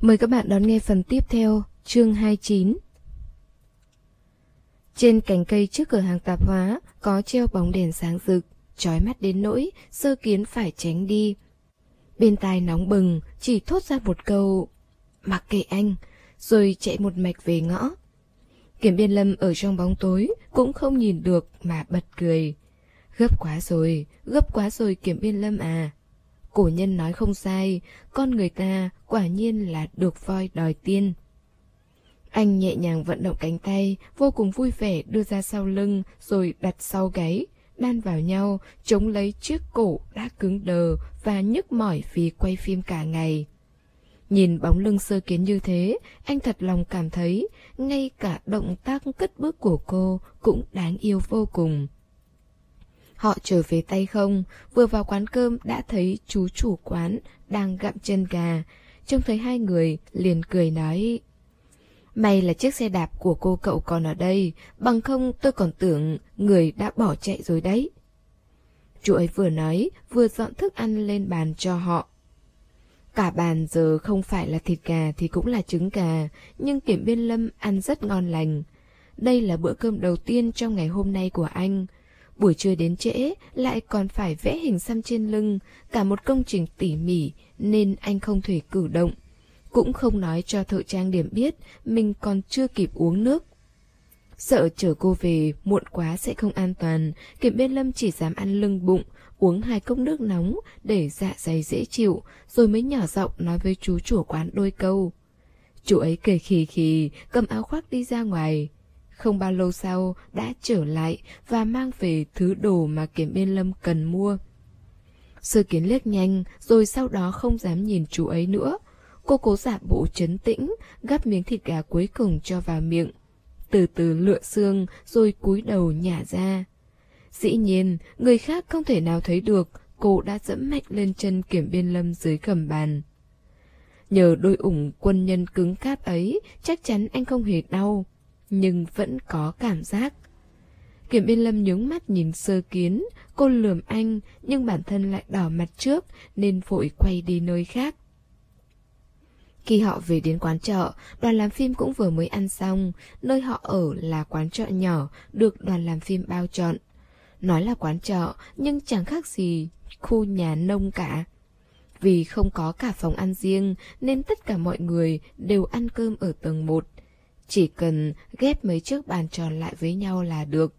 Mời các bạn đón nghe phần tiếp theo, chương 29. Trên cành cây trước cửa hàng tạp hóa có treo bóng đèn sáng rực, chói mắt đến nỗi sơ kiến phải tránh đi. Bên tai nóng bừng, chỉ thốt ra một câu, mặc kệ anh, rồi chạy một mạch về ngõ. Kiểm biên lâm ở trong bóng tối cũng không nhìn được mà bật cười. Gấp quá rồi, gấp quá rồi kiểm biên lâm à. Cổ nhân nói không sai, con người ta quả nhiên là được voi đòi tiên. Anh nhẹ nhàng vận động cánh tay, vô cùng vui vẻ đưa ra sau lưng rồi đặt sau gáy, đan vào nhau, chống lấy chiếc cổ đã cứng đờ và nhức mỏi vì quay phim cả ngày. Nhìn bóng lưng sơ kiến như thế, anh thật lòng cảm thấy ngay cả động tác cất bước của cô cũng đáng yêu vô cùng. Họ trở về tay không, vừa vào quán cơm đã thấy chú chủ quán đang gặm chân gà. Trông thấy hai người, liền cười nói May là chiếc xe đạp của cô cậu còn ở đây, bằng không tôi còn tưởng người đã bỏ chạy rồi đấy. Chú ấy vừa nói, vừa dọn thức ăn lên bàn cho họ. Cả bàn giờ không phải là thịt gà thì cũng là trứng gà, nhưng Kiểm Biên Lâm ăn rất ngon lành. Đây là bữa cơm đầu tiên trong ngày hôm nay của anh. Buổi trưa đến trễ lại còn phải vẽ hình xăm trên lưng, cả một công trình tỉ mỉ nên anh không thể cử động. Cũng không nói cho thợ trang điểm biết mình còn chưa kịp uống nước. Sợ chở cô về muộn quá sẽ không an toàn, Kiểm Bên Lâm chỉ dám ăn lưng bụng, uống hai cốc nước nóng để dạ dày dễ chịu, rồi mới nhỏ giọng nói với chú chủ quán đôi câu. Chú ấy cười khì khì, cầm áo khoác đi ra ngoài. Không bao lâu sau đã trở lại và mang về thứ đồ mà Kiểm Biên Lâm cần mua. Sơ kiến liếc nhanh rồi sau đó không dám nhìn chú ấy nữa. Cô cố giả bộ chấn tĩnh, gắp miếng thịt gà cuối cùng cho vào miệng. Từ từ lựa xương rồi cúi đầu nhả ra. Dĩ nhiên, người khác không thể nào thấy được cô đã dẫm mạnh lên chân kiểm biên lâm dưới gầm bàn. Nhờ đôi ủng quân nhân cứng cáp ấy, chắc chắn anh không hề đau nhưng vẫn có cảm giác. Kiểm biên lâm nhướng mắt nhìn sơ kiến, cô lườm anh, nhưng bản thân lại đỏ mặt trước, nên vội quay đi nơi khác. Khi họ về đến quán chợ, đoàn làm phim cũng vừa mới ăn xong, nơi họ ở là quán chợ nhỏ, được đoàn làm phim bao trọn. Nói là quán chợ, nhưng chẳng khác gì khu nhà nông cả. Vì không có cả phòng ăn riêng, nên tất cả mọi người đều ăn cơm ở tầng 1, chỉ cần ghép mấy chiếc bàn tròn lại với nhau là được.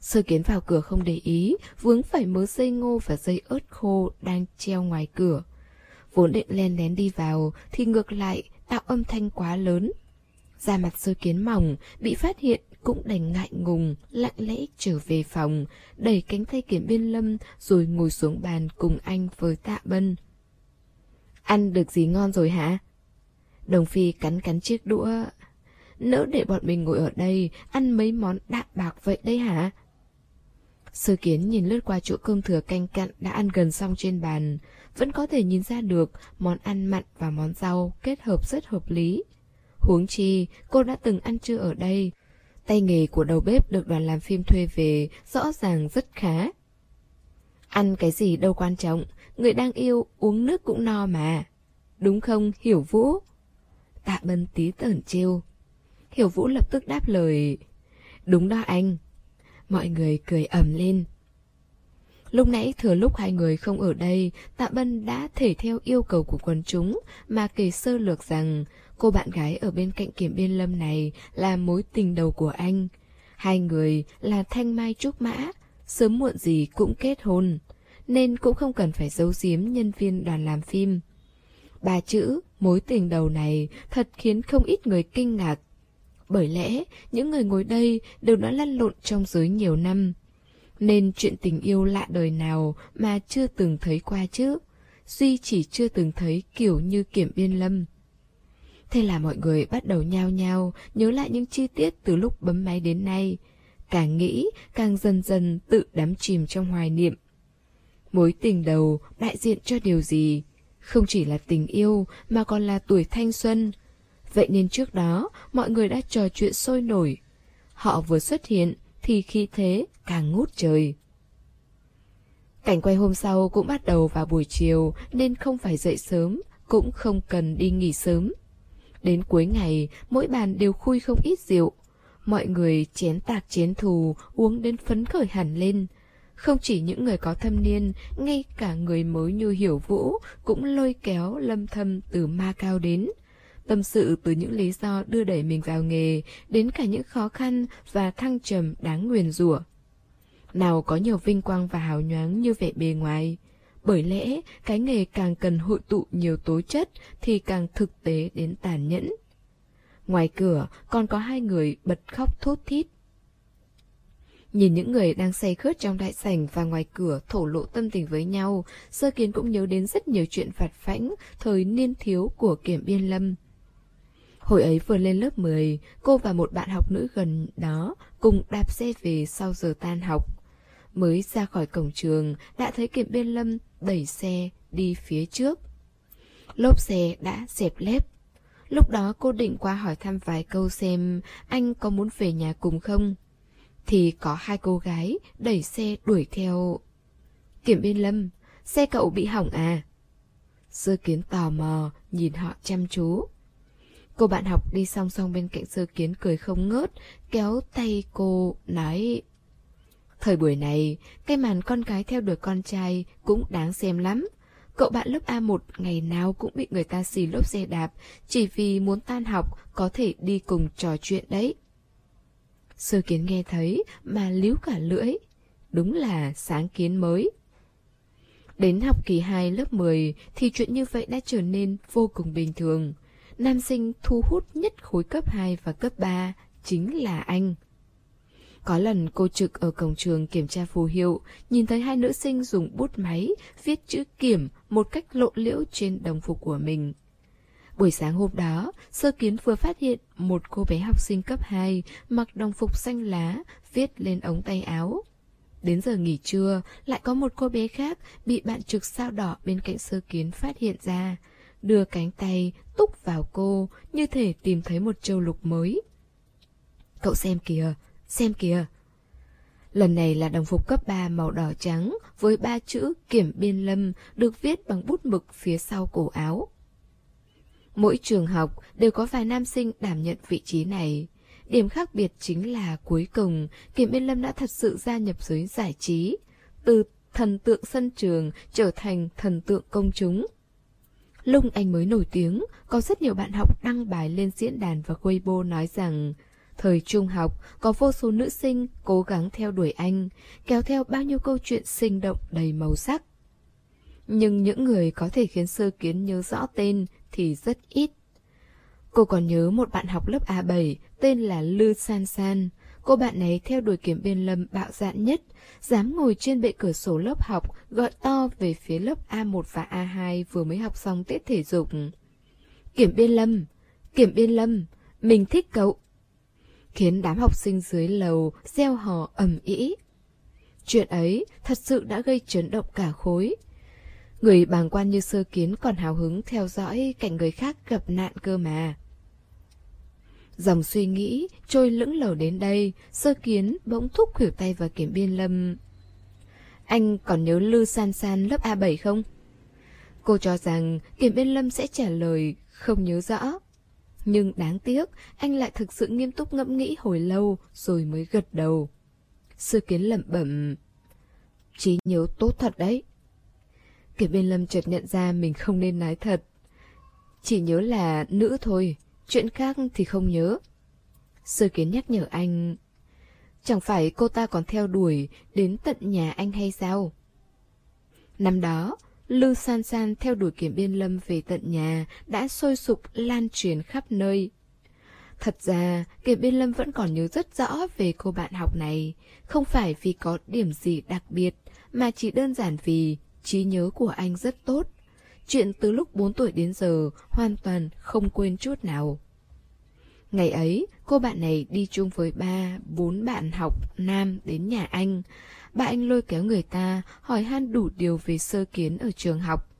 Sơ kiến vào cửa không để ý, vướng phải mớ dây ngô và dây ớt khô đang treo ngoài cửa. Vốn định len lén đi vào, thì ngược lại tạo âm thanh quá lớn. Da mặt sơ kiến mỏng, bị phát hiện cũng đành ngại ngùng, lặng lẽ trở về phòng, đẩy cánh tay kiểm biên lâm rồi ngồi xuống bàn cùng anh với tạ bân. Ăn được gì ngon rồi hả? Đồng Phi cắn cắn chiếc đũa, Nỡ để bọn mình ngồi ở đây, Ăn mấy món đạm bạc vậy đây hả? Sơ kiến nhìn lướt qua chỗ cơm thừa canh cặn đã ăn gần xong trên bàn. Vẫn có thể nhìn ra được món ăn mặn và món rau kết hợp rất hợp lý. Huống chi, cô đã từng ăn trưa ở đây. Tay nghề của đầu bếp được đoàn làm phim thuê về rõ ràng rất khá. Ăn cái gì đâu quan trọng, Người đang yêu uống nước cũng no mà. Đúng không, Hiểu Vũ? Tạ Bân tí tởn trêu Hiểu Vũ lập tức đáp lời. Đúng đó anh. Mọi người cười ầm lên. Lúc nãy thừa lúc hai người không ở đây, Tạ Bân đã thể theo yêu cầu của quần chúng Mà kể sơ lược rằng Cô bạn gái ở bên cạnh kiểm biên lâm này Là mối tình đầu của anh. Hai người là Thanh Mai Trúc Mã, Sớm muộn gì cũng kết hôn, Nên cũng không cần phải giấu giếm nhân viên đoàn làm phim. Ba chữ mối tình đầu này thật khiến không ít người kinh ngạc bởi lẽ, những người ngồi đây đều đã lăn lộn trong giới nhiều năm. Nên chuyện tình yêu lạ đời nào mà chưa từng thấy qua chứ. Duy chỉ chưa từng thấy kiểu như kiểm biên lâm. Thế là mọi người bắt đầu nhao nhao nhớ lại những chi tiết từ lúc bấm máy đến nay. Càng nghĩ, càng dần dần tự đắm chìm trong hoài niệm. Mối tình đầu đại diện cho điều gì? Không chỉ là tình yêu mà còn là tuổi thanh xuân, Vậy nên trước đó, mọi người đã trò chuyện sôi nổi. Họ vừa xuất hiện, thì khi thế càng ngút trời. Cảnh quay hôm sau cũng bắt đầu vào buổi chiều nên không phải dậy sớm, cũng không cần đi nghỉ sớm. Đến cuối ngày, mỗi bàn đều khui không ít rượu. Mọi người chén tạc chén thù, uống đến phấn khởi hẳn lên. Không chỉ những người có thâm niên, ngay cả người mới như hiểu vũ cũng lôi kéo lâm thâm từ ma cao đến. Tâm sự từ những lý do đưa đẩy mình vào nghề, đến cả những khó khăn và thăng trầm đáng nguyền rủa. Nào có nhiều vinh quang và hào nhoáng như vẻ bề ngoài. Bởi lẽ, cái nghề càng cần hội tụ nhiều tố chất thì càng thực tế đến tàn nhẫn. Ngoài cửa còn có hai người bật khóc thốt thít. Nhìn những người đang say khướt trong đại sảnh và ngoài cửa thổ lộ tâm tình với nhau, sơ kiến cũng nhớ đến rất nhiều chuyện phạt phãnh, thời niên thiếu của kiểm biên lâm. Hồi ấy vừa lên lớp 10, cô và một bạn học nữ gần đó cùng đạp xe về sau giờ tan học. Mới ra khỏi cổng trường, đã thấy kiểm biên lâm đẩy xe đi phía trước. Lốp xe đã dẹp lép. Lúc đó cô định qua hỏi thăm vài câu xem anh có muốn về nhà cùng không. Thì có hai cô gái đẩy xe đuổi theo. Kiểm biên lâm, xe cậu bị hỏng à? Sơ kiến tò mò, nhìn họ chăm chú. Cô bạn học đi song song bên cạnh sơ kiến cười không ngớt, kéo tay cô, nói... Thời buổi này, cái màn con gái theo đuổi con trai cũng đáng xem lắm. Cậu bạn lớp A1 ngày nào cũng bị người ta xì lốp xe đạp, chỉ vì muốn tan học có thể đi cùng trò chuyện đấy. Sơ kiến nghe thấy mà líu cả lưỡi. Đúng là sáng kiến mới. Đến học kỳ 2 lớp 10 thì chuyện như vậy đã trở nên vô cùng bình thường. Nam sinh thu hút nhất khối cấp 2 và cấp 3 chính là anh. Có lần cô trực ở cổng trường kiểm tra phù hiệu, nhìn thấy hai nữ sinh dùng bút máy viết chữ kiểm một cách lộ liễu trên đồng phục của mình. Buổi sáng hôm đó, Sơ Kiến vừa phát hiện một cô bé học sinh cấp 2 mặc đồng phục xanh lá, viết lên ống tay áo. Đến giờ nghỉ trưa, lại có một cô bé khác bị bạn trực sao đỏ bên cạnh Sơ Kiến phát hiện ra, đưa cánh tay túc vào cô như thể tìm thấy một châu lục mới. Cậu xem kìa, xem kìa. Lần này là đồng phục cấp 3 màu đỏ trắng với ba chữ kiểm biên lâm được viết bằng bút mực phía sau cổ áo. Mỗi trường học đều có vài nam sinh đảm nhận vị trí này. Điểm khác biệt chính là cuối cùng Kiểm Biên Lâm đã thật sự gia nhập giới giải trí, từ thần tượng sân trường trở thành thần tượng công chúng lúc anh mới nổi tiếng, có rất nhiều bạn học đăng bài lên diễn đàn và Weibo nói rằng Thời trung học, có vô số nữ sinh cố gắng theo đuổi anh, kéo theo bao nhiêu câu chuyện sinh động đầy màu sắc. Nhưng những người có thể khiến sơ kiến nhớ rõ tên thì rất ít. Cô còn nhớ một bạn học lớp A7 tên là Lư San San. Cô bạn ấy theo đuổi kiểm biên lâm bạo dạn nhất, dám ngồi trên bệ cửa sổ lớp học gọi to về phía lớp A1 và A2 vừa mới học xong tiết thể dục. Kiểm biên lâm, kiểm biên lâm, mình thích cậu. Khiến đám học sinh dưới lầu gieo hò ầm ĩ. Chuyện ấy thật sự đã gây chấn động cả khối. Người bàng quan như sơ kiến còn hào hứng theo dõi cảnh người khác gặp nạn cơ mà. Dòng suy nghĩ trôi lững lờ đến đây, sơ kiến bỗng thúc khuỷu tay vào kiểm biên lâm. Anh còn nhớ Lư San San lớp A7 không? Cô cho rằng kiểm biên lâm sẽ trả lời không nhớ rõ. Nhưng đáng tiếc, anh lại thực sự nghiêm túc ngẫm nghĩ hồi lâu rồi mới gật đầu. Sơ kiến lẩm bẩm. Trí nhớ tốt thật đấy. Kiểm biên lâm chợt nhận ra mình không nên nói thật. Chỉ nhớ là nữ thôi, chuyện khác thì không nhớ. Sơ kiến nhắc nhở anh. Chẳng phải cô ta còn theo đuổi đến tận nhà anh hay sao? Năm đó, Lư San San theo đuổi kiểm biên lâm về tận nhà đã sôi sục lan truyền khắp nơi. Thật ra, kiểm biên lâm vẫn còn nhớ rất rõ về cô bạn học này, không phải vì có điểm gì đặc biệt, mà chỉ đơn giản vì trí nhớ của anh rất tốt. Chuyện từ lúc 4 tuổi đến giờ hoàn toàn không quên chút nào. Ngày ấy, cô bạn này đi chung với ba, bốn bạn học nam đến nhà anh. Ba anh lôi kéo người ta, hỏi han đủ điều về sơ kiến ở trường học.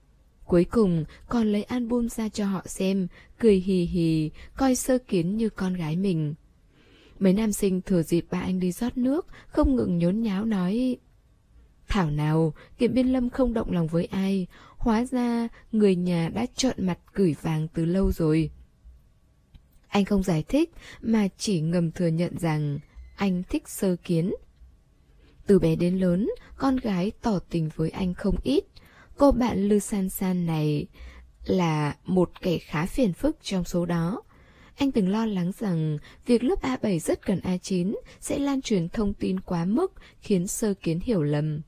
Cuối cùng, còn lấy album ra cho họ xem, cười hì hì, coi sơ kiến như con gái mình. Mấy nam sinh thừa dịp ba anh đi rót nước, không ngừng nhốn nháo nói Thảo nào, Kiệm Biên Lâm không động lòng với ai, hóa ra người nhà đã trợn mặt gửi vàng từ lâu rồi. Anh không giải thích mà chỉ ngầm thừa nhận rằng anh thích sơ kiến. Từ bé đến lớn, con gái tỏ tình với anh không ít. Cô bạn Lư San San này là một kẻ khá phiền phức trong số đó. Anh từng lo lắng rằng việc lớp A7 rất gần A9 sẽ lan truyền thông tin quá mức khiến sơ kiến hiểu lầm.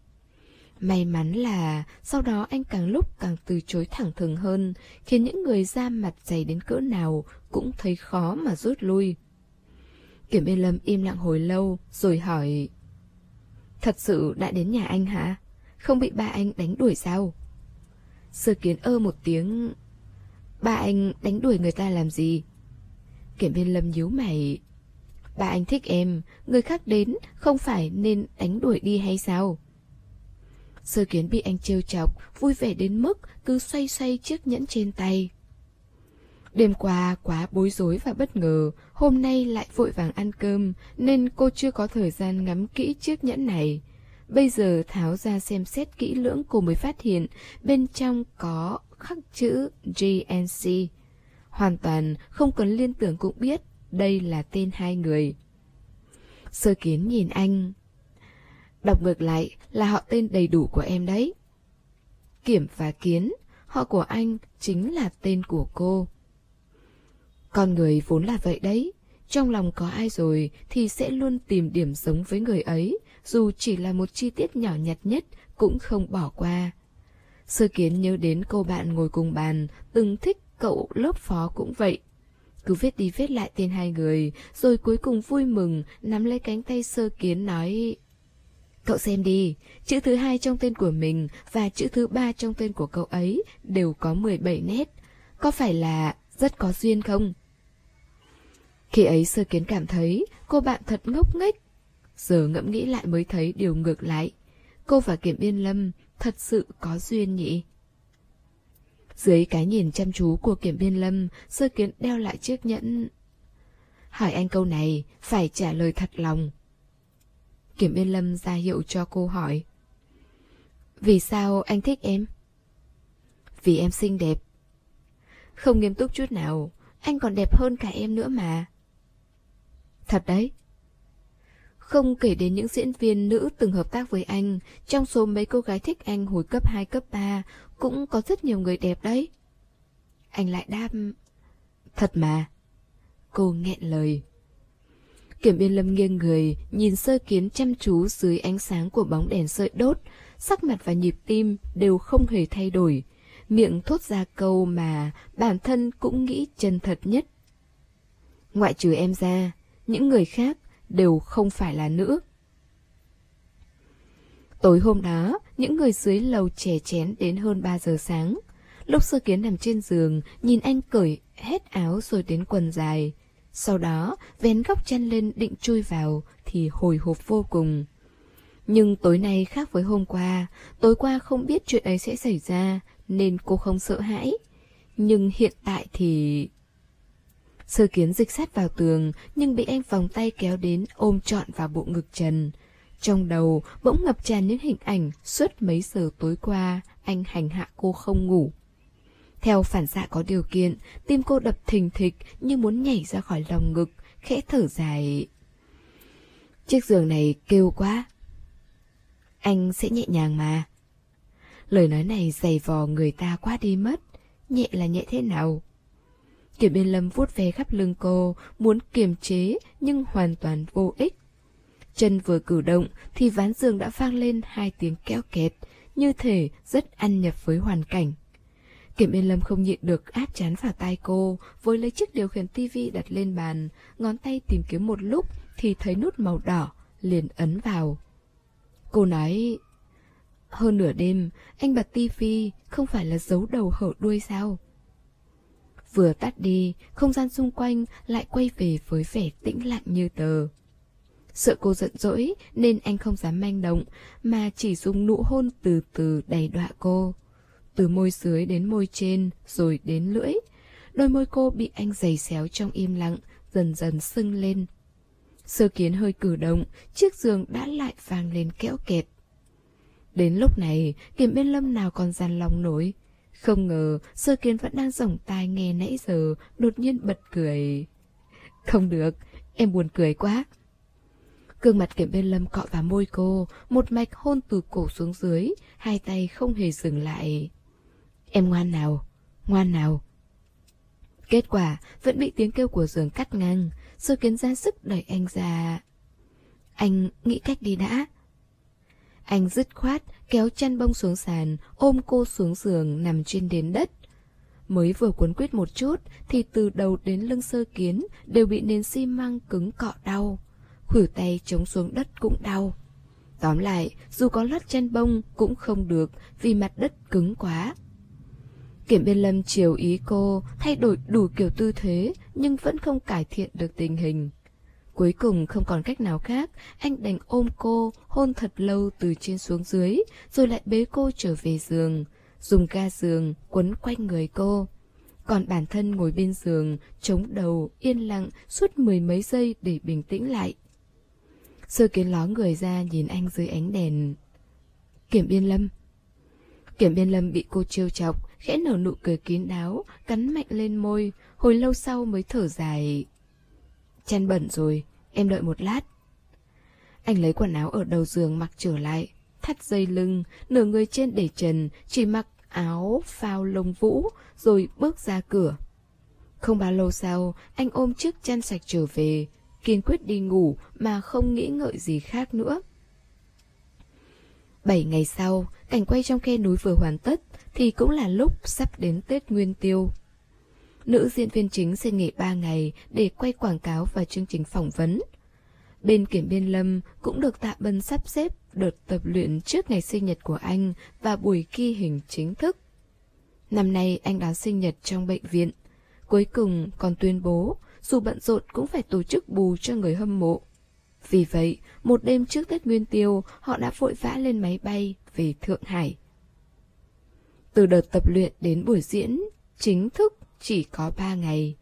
May mắn là sau đó anh càng lúc càng từ chối thẳng thừng hơn, khiến những người ra mặt dày đến cỡ nào cũng thấy khó mà rút lui. Kiểm Yên Lâm im lặng hồi lâu rồi hỏi Thật sự đã đến nhà anh hả? Không bị ba anh đánh đuổi sao? Sơ kiến ơ một tiếng Ba anh đánh đuổi người ta làm gì? Kiểm Biên Lâm nhíu mày Ba anh thích em Người khác đến không phải nên đánh đuổi đi hay sao? Sơ kiến bị anh trêu chọc Vui vẻ đến mức cứ xoay xoay chiếc nhẫn trên tay Đêm qua quá bối rối và bất ngờ, hôm nay lại vội vàng ăn cơm, nên cô chưa có thời gian ngắm kỹ chiếc nhẫn này. Bây giờ tháo ra xem xét kỹ lưỡng cô mới phát hiện bên trong có khắc chữ GNC. Hoàn toàn không cần liên tưởng cũng biết đây là tên hai người. Sơ kiến nhìn anh. Đọc ngược lại là họ tên đầy đủ của em đấy. Kiểm và Kiến, họ của anh chính là tên của cô. Con người vốn là vậy đấy. Trong lòng có ai rồi thì sẽ luôn tìm điểm giống với người ấy, dù chỉ là một chi tiết nhỏ nhặt nhất cũng không bỏ qua. Sơ kiến nhớ đến cô bạn ngồi cùng bàn, từng thích cậu lớp phó cũng vậy. Cứ viết đi viết lại tên hai người, rồi cuối cùng vui mừng, nắm lấy cánh tay sơ kiến nói... Cậu xem đi, chữ thứ hai trong tên của mình và chữ thứ ba trong tên của cậu ấy đều có 17 nét. Có phải là rất có duyên không? Khi ấy sơ kiến cảm thấy cô bạn thật ngốc nghếch. Giờ ngẫm nghĩ lại mới thấy điều ngược lại. Cô và Kiểm Biên Lâm thật sự có duyên nhỉ? Dưới cái nhìn chăm chú của Kiểm Biên Lâm, sơ kiến đeo lại chiếc nhẫn. Hỏi anh câu này, phải trả lời thật lòng. Kiểm Yên Lâm ra hiệu cho cô hỏi. Vì sao anh thích em? Vì em xinh đẹp. Không nghiêm túc chút nào, anh còn đẹp hơn cả em nữa mà. Thật đấy. Không kể đến những diễn viên nữ từng hợp tác với anh, trong số mấy cô gái thích anh hồi cấp 2, cấp 3, cũng có rất nhiều người đẹp đấy. Anh lại đáp... Thật mà. Cô nghẹn lời. Kiểm biên lâm nghiêng người, nhìn sơ kiến chăm chú dưới ánh sáng của bóng đèn sợi đốt, sắc mặt và nhịp tim đều không hề thay đổi. Miệng thốt ra câu mà bản thân cũng nghĩ chân thật nhất. Ngoại trừ em ra, những người khác đều không phải là nữ. Tối hôm đó, những người dưới lầu chè chén đến hơn 3 giờ sáng. Lúc sơ kiến nằm trên giường, nhìn anh cởi hết áo rồi đến quần dài. Sau đó, vén góc chân lên định chui vào thì hồi hộp vô cùng. Nhưng tối nay khác với hôm qua, tối qua không biết chuyện ấy sẽ xảy ra nên cô không sợ hãi. Nhưng hiện tại thì... Sơ kiến dịch sát vào tường, nhưng bị anh vòng tay kéo đến ôm trọn vào bộ ngực trần. Trong đầu bỗng ngập tràn những hình ảnh suốt mấy giờ tối qua anh hành hạ cô không ngủ. Theo phản xạ có điều kiện, tim cô đập thình thịch như muốn nhảy ra khỏi lòng ngực, khẽ thở dài. Chiếc giường này kêu quá. Anh sẽ nhẹ nhàng mà. Lời nói này dày vò người ta quá đi mất. Nhẹ là nhẹ thế nào? Kiểm biên lâm vuốt về khắp lưng cô, muốn kiềm chế nhưng hoàn toàn vô ích. Chân vừa cử động thì ván giường đã vang lên hai tiếng kéo kẹt, như thể rất ăn nhập với hoàn cảnh. Kiểm Yên Lâm không nhịn được áp chán vào tai cô, với lấy chiếc điều khiển tivi đặt lên bàn, ngón tay tìm kiếm một lúc thì thấy nút màu đỏ, liền ấn vào. Cô nói, hơn nửa đêm, anh bật tivi không phải là giấu đầu hở đuôi sao? Vừa tắt đi, không gian xung quanh lại quay về với vẻ tĩnh lặng như tờ. Sợ cô giận dỗi nên anh không dám manh động, mà chỉ dùng nụ hôn từ từ đầy đọa cô. Từ môi dưới đến môi trên, rồi đến lưỡi. Đôi môi cô bị anh giày xéo trong im lặng, dần dần sưng lên. Sơ kiến hơi cử động, chiếc giường đã lại vang lên kẽo kẹt. Đến lúc này, kiểm biên lâm nào còn dàn lòng nổi. Không ngờ sơ kiến vẫn đang rồng tai nghe nãy giờ Đột nhiên bật cười Không được, em buồn cười quá gương mặt kiểm biên lâm cọ vào môi cô Một mạch hôn từ cổ xuống dưới Hai tay không hề dừng lại Em ngoan nào, ngoan nào. Kết quả vẫn bị tiếng kêu của giường cắt ngang Sơ kiến ra sức đẩy anh ra. Anh nghĩ cách đi đã. Anh dứt khoát kéo chăn bông xuống sàn Ôm cô xuống giường nằm trên đến đất. Mới vừa cuốn quyết một chút Thì từ đầu đến lưng sơ kiến Đều bị nền xi măng cứng cọ đau. Khuỷu tay chống xuống đất cũng đau. Tóm lại Dù có lót chăn bông cũng không được Vì mặt đất cứng quá. Kiểm biên lâm chiều ý cô, thay đổi đủ kiểu tư thế, nhưng vẫn không cải thiện được tình hình. Cuối cùng không còn cách nào khác, anh đành ôm cô, hôn thật lâu từ trên xuống dưới, rồi lại bế cô trở về giường, dùng ga giường quấn quanh người cô. Còn bản thân ngồi bên giường, chống đầu, yên lặng suốt mười mấy giây để bình tĩnh lại. Sơ kiến ló người ra nhìn anh dưới ánh đèn. Kiểm biên lâm. Kiểm biên lâm bị cô trêu chọc, khẽ nở nụ cười kín đáo, cắn mạnh lên môi, hồi lâu sau mới thở dài. Chăn bẩn rồi, em đợi một lát. Anh lấy quần áo ở đầu giường mặc trở lại, thắt dây lưng, nửa người trên để trần, chỉ mặc áo phao lông vũ, rồi bước ra cửa. Không bao lâu sau, anh ôm chiếc chăn sạch trở về, kiên quyết đi ngủ mà không nghĩ ngợi gì khác nữa. Bảy ngày sau, cảnh quay trong khe núi vừa hoàn tất, thì cũng là lúc sắp đến Tết Nguyên Tiêu. Nữ diễn viên chính xin nghỉ 3 ngày để quay quảng cáo và chương trình phỏng vấn. Bên kiểm biên lâm cũng được tạ bân sắp xếp đợt tập luyện trước ngày sinh nhật của anh và buổi ghi hình chính thức. Năm nay anh đón sinh nhật trong bệnh viện. Cuối cùng còn tuyên bố dù bận rộn cũng phải tổ chức bù cho người hâm mộ. Vì vậy, một đêm trước Tết Nguyên Tiêu, họ đã vội vã lên máy bay về Thượng Hải. Từ đợt tập luyện đến buổi diễn, chính thức chỉ có 3 ngày.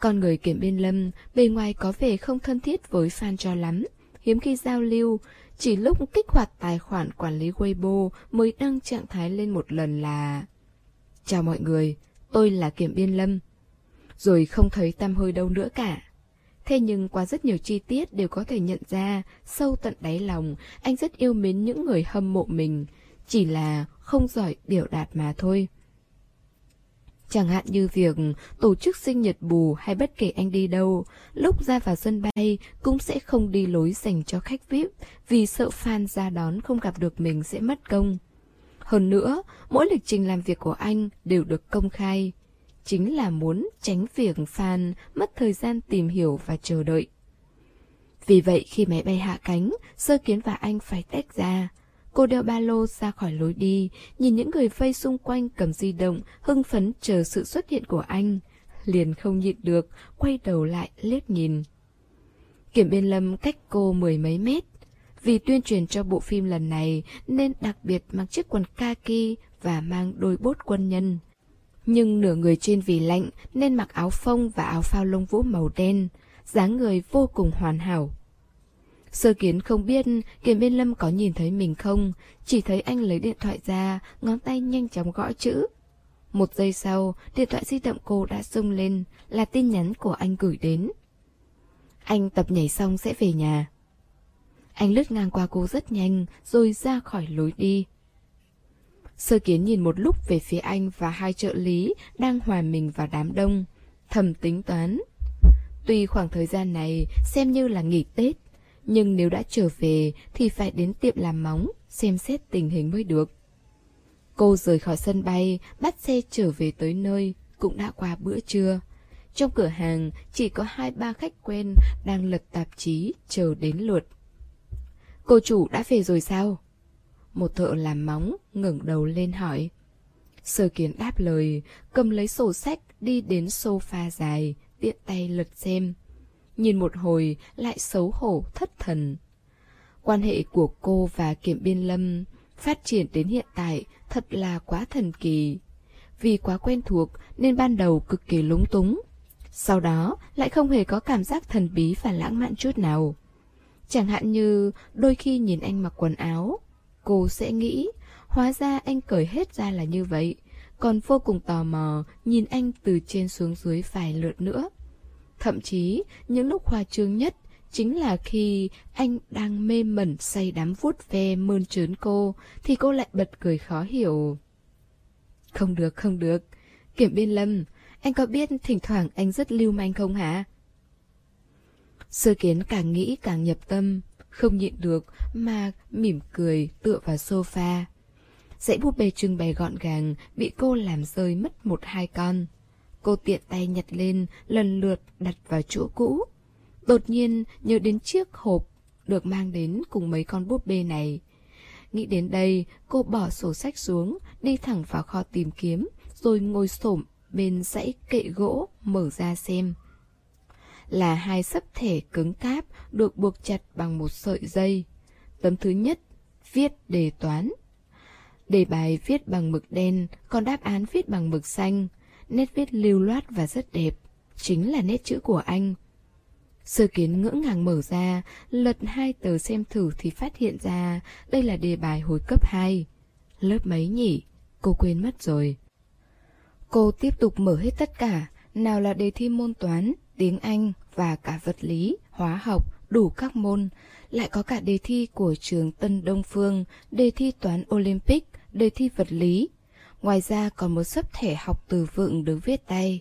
Con người kiểm biên lâm, bề ngoài có vẻ không thân thiết với fan cho lắm, hiếm khi giao lưu, chỉ lúc kích hoạt tài khoản quản lý Weibo mới đăng trạng thái lên một lần là Chào mọi người, tôi là Kiểm Biên Lâm. Rồi không thấy tăm hơi đâu nữa cả. Thế nhưng qua rất nhiều chi tiết đều có thể nhận ra, sâu tận đáy lòng, anh rất yêu mến những người hâm mộ mình, chỉ là không giỏi biểu đạt mà thôi. Chẳng hạn như việc tổ chức sinh nhật bù hay bất kể anh đi đâu, lúc ra vào sân bay cũng sẽ không đi lối dành cho khách VIP vì sợ fan ra đón không gặp được mình sẽ mất công. Hơn nữa, mỗi lịch trình làm việc của anh đều được công khai. Chính là muốn tránh việc fan mất thời gian tìm hiểu và chờ đợi. Vì vậy khi máy bay hạ cánh, Sơ Kiến và anh phải tách ra. Cô đeo ba lô ra khỏi lối đi, nhìn những người vây xung quanh cầm di động, hưng phấn chờ sự xuất hiện của anh. Liền không nhịn được, quay đầu lại liếc nhìn. Kiểm biên lâm cách cô mười mấy mét. Vì tuyên truyền cho bộ phim lần này nên đặc biệt mặc chiếc quần kaki và mang đôi bốt quân nhân. Nhưng nửa người trên vì lạnh nên mặc áo phông và áo phao lông vũ màu đen, dáng người vô cùng hoàn hảo. Sơ kiến không biết Kiểm Biên Lâm có nhìn thấy mình không, chỉ thấy anh lấy điện thoại ra, ngón tay nhanh chóng gõ chữ. Một giây sau, điện thoại di động cô đã rung lên, là tin nhắn của anh gửi đến. Anh tập nhảy xong sẽ về nhà. Anh lướt ngang qua cô rất nhanh, rồi ra khỏi lối đi. Sơ kiến nhìn một lúc về phía anh và hai trợ lý đang hòa mình vào đám đông, thầm tính toán. Tuy khoảng thời gian này xem như là nghỉ Tết, nhưng nếu đã trở về thì phải đến tiệm làm móng, xem xét tình hình mới được. Cô rời khỏi sân bay, bắt xe trở về tới nơi, cũng đã qua bữa trưa. Trong cửa hàng chỉ có hai ba khách quen đang lật tạp chí chờ đến lượt. Cô chủ đã về rồi sao? Một thợ làm móng ngẩng đầu lên hỏi. Sơ kiến đáp lời, cầm lấy sổ sách đi đến sofa dài, tiện tay lật xem nhìn một hồi lại xấu hổ thất thần. Quan hệ của cô và Kiểm Biên Lâm phát triển đến hiện tại thật là quá thần kỳ. Vì quá quen thuộc nên ban đầu cực kỳ lúng túng. Sau đó lại không hề có cảm giác thần bí và lãng mạn chút nào. Chẳng hạn như đôi khi nhìn anh mặc quần áo, cô sẽ nghĩ hóa ra anh cởi hết ra là như vậy. còn vô cùng tò mò nhìn anh từ trên xuống dưới vài lượt nữa. Thậm chí, những lúc hoa trương nhất chính là khi anh đang mê mẩn say đắm vuốt ve mơn trớn cô, thì cô lại bật cười khó hiểu. Không được, không được. Kiểm biên lâm, anh có biết thỉnh thoảng anh rất lưu manh không hả? Sơ kiến càng nghĩ càng nhập tâm, không nhịn được mà mỉm cười tựa vào sofa. Dãy búp bê trưng bày gọn gàng bị cô làm rơi mất một hai con. Cô tiện tay nhặt lên, lần lượt đặt vào chỗ cũ. Đột nhiên nhớ đến chiếc hộp được mang đến cùng mấy con búp bê này. Nghĩ đến đây, cô bỏ sổ sách xuống, đi thẳng vào kho tìm kiếm, rồi ngồi xổm bên dãy kệ gỗ mở ra xem. Là hai sấp thể cứng cáp được buộc chặt bằng một sợi dây. Tấm thứ nhất, viết đề toán. Đề bài viết bằng mực đen, còn đáp án viết bằng mực xanh. Nét viết lưu loát và rất đẹp. Chính là nét chữ của anh. Sơ kiến ngỡ ngàng mở ra, lật hai tờ xem thử thì phát hiện ra đây là đề bài hồi cấp 2. Lớp mấy nhỉ? Cô quên mất rồi. Cô tiếp tục mở hết tất cả, nào là đề thi môn toán, tiếng Anh và cả vật lý, hóa học, đủ các môn. Lại có cả đề thi của trường Tân Đông Phương, đề thi toán Olympic, đề thi vật lý. Ngoài ra còn một sấp thẻ học từ vựng được viết tay.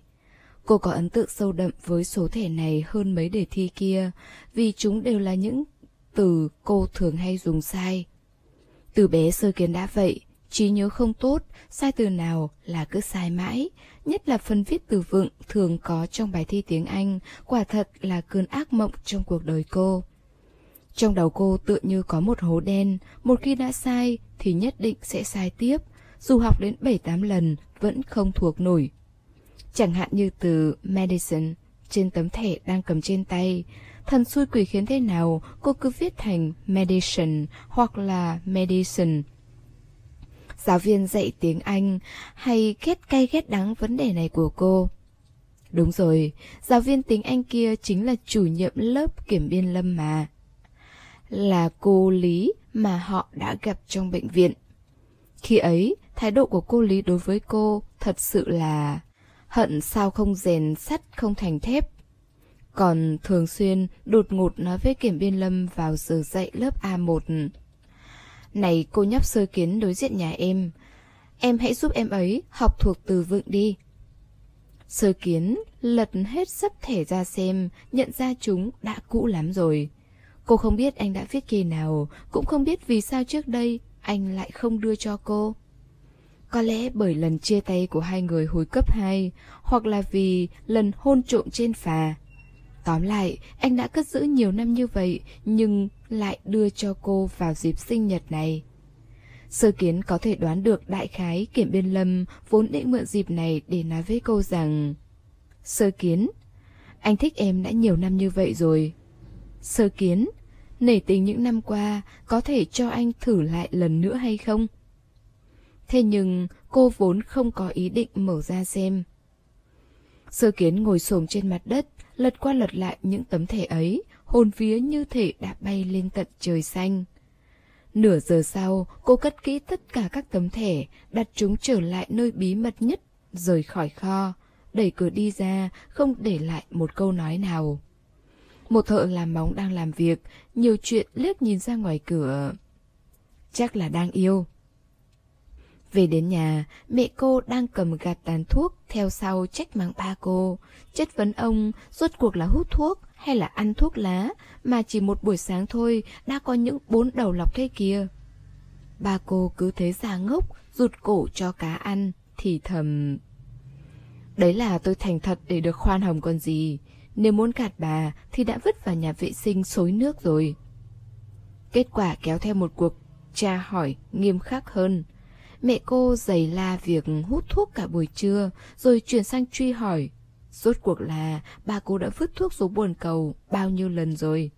Cô có ấn tượng sâu đậm với số thẻ này hơn mấy đề thi kia, vì chúng đều là những từ cô thường hay dùng sai. Từ bé sơ kiến đã vậy, trí nhớ không tốt, sai từ nào là cứ sai mãi, nhất là phần viết từ vựng thường có trong bài thi tiếng Anh, quả thật là cơn ác mộng trong cuộc đời cô. Trong đầu cô tựa như có một hố đen, một khi đã sai thì nhất định sẽ sai tiếp, dù học đến 7-8 lần vẫn không thuộc nổi. Chẳng hạn như từ medicine trên tấm thẻ đang cầm trên tay, thần xui quỷ khiến thế nào cô cứ viết thành medicine hoặc là medicine. Giáo viên dạy tiếng Anh hay ghét cay ghét đắng vấn đề này của cô. Đúng rồi, giáo viên tiếng Anh kia chính là chủ nhiệm lớp kiểm biên lâm mà. Là cô Lý mà họ đã gặp trong bệnh viện. Khi ấy, thái độ của cô Lý đối với cô thật sự là hận sao không rèn sắt không thành thép. Còn thường xuyên đột ngột nói với kiểm biên lâm vào giờ dạy lớp A1. Này cô nhóc sơ kiến đối diện nhà em, em hãy giúp em ấy học thuộc từ vựng đi. Sơ kiến lật hết sấp thể ra xem, nhận ra chúng đã cũ lắm rồi. Cô không biết anh đã viết kỳ nào, cũng không biết vì sao trước đây anh lại không đưa cho cô. Có lẽ bởi lần chia tay của hai người hồi cấp 2, hoặc là vì lần hôn trộm trên phà. Tóm lại, anh đã cất giữ nhiều năm như vậy, nhưng lại đưa cho cô vào dịp sinh nhật này. Sơ kiến có thể đoán được đại khái kiểm biên lâm vốn định mượn dịp này để nói với cô rằng Sơ kiến, anh thích em đã nhiều năm như vậy rồi. Sơ kiến, nể tình những năm qua có thể cho anh thử lại lần nữa hay không? Thế nhưng cô vốn không có ý định mở ra xem. Sơ kiến ngồi xổm trên mặt đất, lật qua lật lại những tấm thẻ ấy, hồn vía như thể đã bay lên tận trời xanh. Nửa giờ sau, cô cất kỹ tất cả các tấm thẻ, đặt chúng trở lại nơi bí mật nhất, rời khỏi kho, đẩy cửa đi ra, không để lại một câu nói nào. Một thợ làm móng đang làm việc, nhiều chuyện liếc nhìn ra ngoài cửa. Chắc là đang yêu. Về đến nhà, mẹ cô đang cầm gạt tàn thuốc theo sau trách mắng ba cô. Chất vấn ông rốt cuộc là hút thuốc hay là ăn thuốc lá mà chỉ một buổi sáng thôi đã có những bốn đầu lọc thế kia. Ba cô cứ thế già ngốc, rụt cổ cho cá ăn, thì thầm... Đấy là tôi thành thật để được khoan hồng còn gì. Nếu muốn gạt bà thì đã vứt vào nhà vệ sinh xối nước rồi. Kết quả kéo theo một cuộc tra hỏi nghiêm khắc hơn. Mẹ cô giày la việc hút thuốc cả buổi trưa, rồi chuyển sang truy hỏi. Rốt cuộc là bà cô đã vứt thuốc xuống buồn cầu bao nhiêu lần rồi.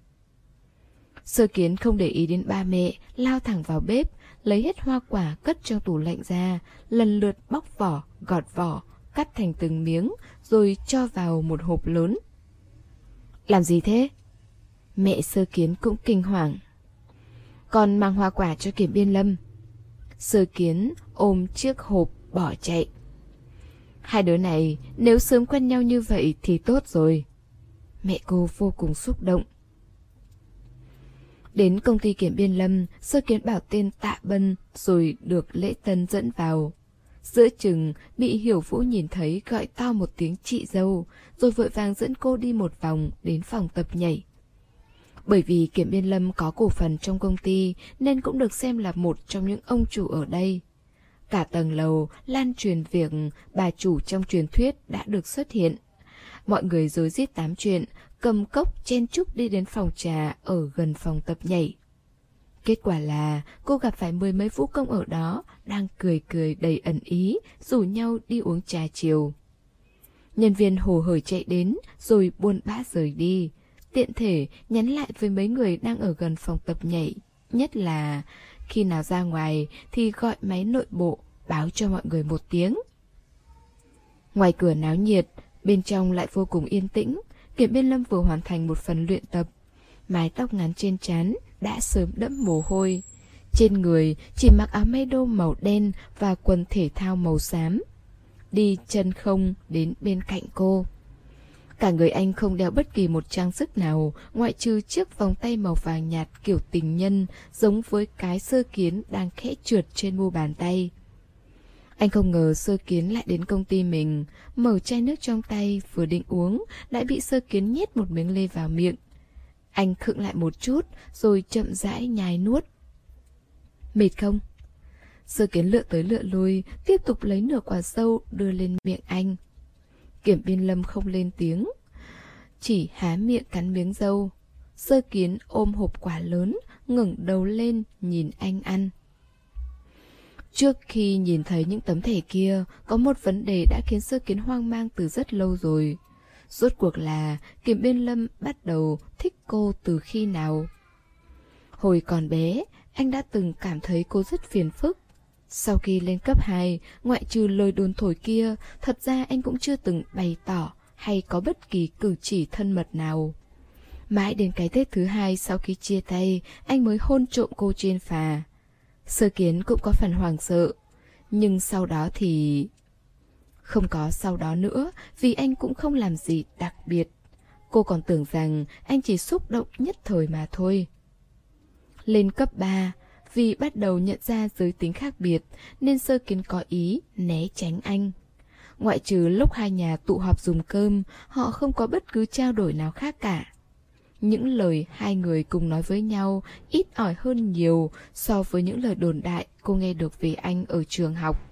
Sơ kiến không để ý đến ba mẹ, lao thẳng vào bếp, lấy hết hoa quả cất trong tủ lạnh ra, lần lượt bóc vỏ, gọt vỏ, cắt thành từng miếng, rồi cho vào một hộp lớn. Làm gì thế? Mẹ sơ kiến cũng kinh hoàng. Con mang hoa quả cho kiểm biên lâm, Sơ kiến ôm chiếc hộp bỏ chạy. Hai đứa này nếu sớm quen nhau như vậy thì tốt rồi. Mẹ cô vô cùng xúc động. Đến công ty kiểm biên lâm, sơ kiến bảo tên tạ bân rồi được lễ tân dẫn vào. Giữa chừng, bị hiểu vũ nhìn thấy gọi to một tiếng chị dâu, rồi vội vàng dẫn cô đi một vòng đến phòng tập nhảy. Bởi vì kiểm biên lâm có cổ phần trong công ty nên cũng được xem là một trong những ông chủ ở đây. Cả tầng lầu lan truyền việc bà chủ trong truyền thuyết đã được xuất hiện. Mọi người rối rít tám chuyện, cầm cốc chen chúc đi đến phòng trà ở gần phòng tập nhảy. Kết quả là cô gặp phải mười mấy vũ công ở đó đang cười cười đầy ẩn ý, rủ nhau đi uống trà chiều. Nhân viên hồ hởi chạy đến rồi buôn bã rời đi, tiện thể nhắn lại với mấy người đang ở gần phòng tập nhảy, nhất là khi nào ra ngoài thì gọi máy nội bộ báo cho mọi người một tiếng. Ngoài cửa náo nhiệt, bên trong lại vô cùng yên tĩnh, Kiểm Biên Lâm vừa hoàn thành một phần luyện tập. Mái tóc ngắn trên trán đã sớm đẫm mồ hôi. Trên người chỉ mặc áo may đô màu đen và quần thể thao màu xám. Đi chân không đến bên cạnh cô. Cả người anh không đeo bất kỳ một trang sức nào, ngoại trừ chiếc vòng tay màu vàng nhạt kiểu tình nhân, giống với cái sơ kiến đang khẽ trượt trên mu bàn tay. Anh không ngờ sơ kiến lại đến công ty mình, mở chai nước trong tay vừa định uống, lại bị sơ kiến nhét một miếng lê vào miệng. Anh khựng lại một chút, rồi chậm rãi nhai nuốt. Mệt không? Sơ kiến lựa tới lựa lui, tiếp tục lấy nửa quả sâu đưa lên miệng anh. Kiểm biên lâm không lên tiếng, chỉ há miệng cắn miếng dâu. Sơ kiến ôm hộp quả lớn, ngẩng đầu lên nhìn anh ăn. Trước khi nhìn thấy những tấm thẻ kia, có một vấn đề đã khiến sơ kiến hoang mang từ rất lâu rồi. Rốt cuộc là Kiểm Biên Lâm bắt đầu thích cô từ khi nào? Hồi còn bé, anh đã từng cảm thấy cô rất phiền phức. Sau khi lên cấp 2, ngoại trừ lời đồn thổi kia, thật ra anh cũng chưa từng bày tỏ hay có bất kỳ cử chỉ thân mật nào. Mãi đến cái Tết thứ hai sau khi chia tay, anh mới hôn trộm cô trên phà. Sơ kiến cũng có phần hoàng sợ, nhưng sau đó thì... Không có sau đó nữa, vì anh cũng không làm gì đặc biệt. Cô còn tưởng rằng anh chỉ xúc động nhất thời mà thôi. Lên cấp 3, vì bắt đầu nhận ra giới tính khác biệt, nên sơ kiến có ý né tránh anh. Ngoại trừ lúc hai nhà tụ họp dùng cơm, họ không có bất cứ trao đổi nào khác cả. Những lời hai người cùng nói với nhau ít ỏi hơn nhiều so với những lời đồn đại cô nghe được về anh ở trường học.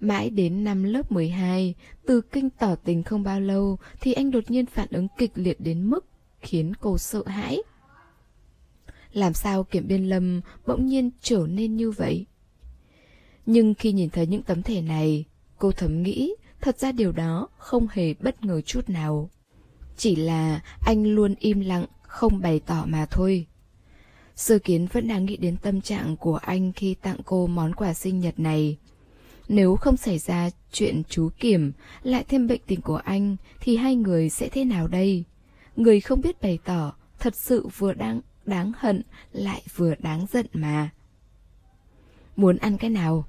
Mãi đến năm lớp 12, từ kinh tỏ tình không bao lâu thì anh đột nhiên phản ứng kịch liệt đến mức khiến cô sợ hãi. Làm sao Kiểm Biên Lâm bỗng nhiên trở nên như vậy? Nhưng khi nhìn thấy những tấm thẻ này, cô thầm nghĩ thật ra điều đó không hề bất ngờ chút nào. Chỉ là anh luôn im lặng, không bày tỏ mà thôi. Sơ kiến vẫn đang nghĩ đến tâm trạng của anh khi tặng cô món quà sinh nhật này. Nếu không xảy ra chuyện chú Kiểm, lại thêm bệnh tình của anh, thì hai người sẽ thế nào đây? Người không biết bày tỏ, thật sự vừa đang đáng hận, lại vừa đáng giận mà. Muốn ăn cái nào?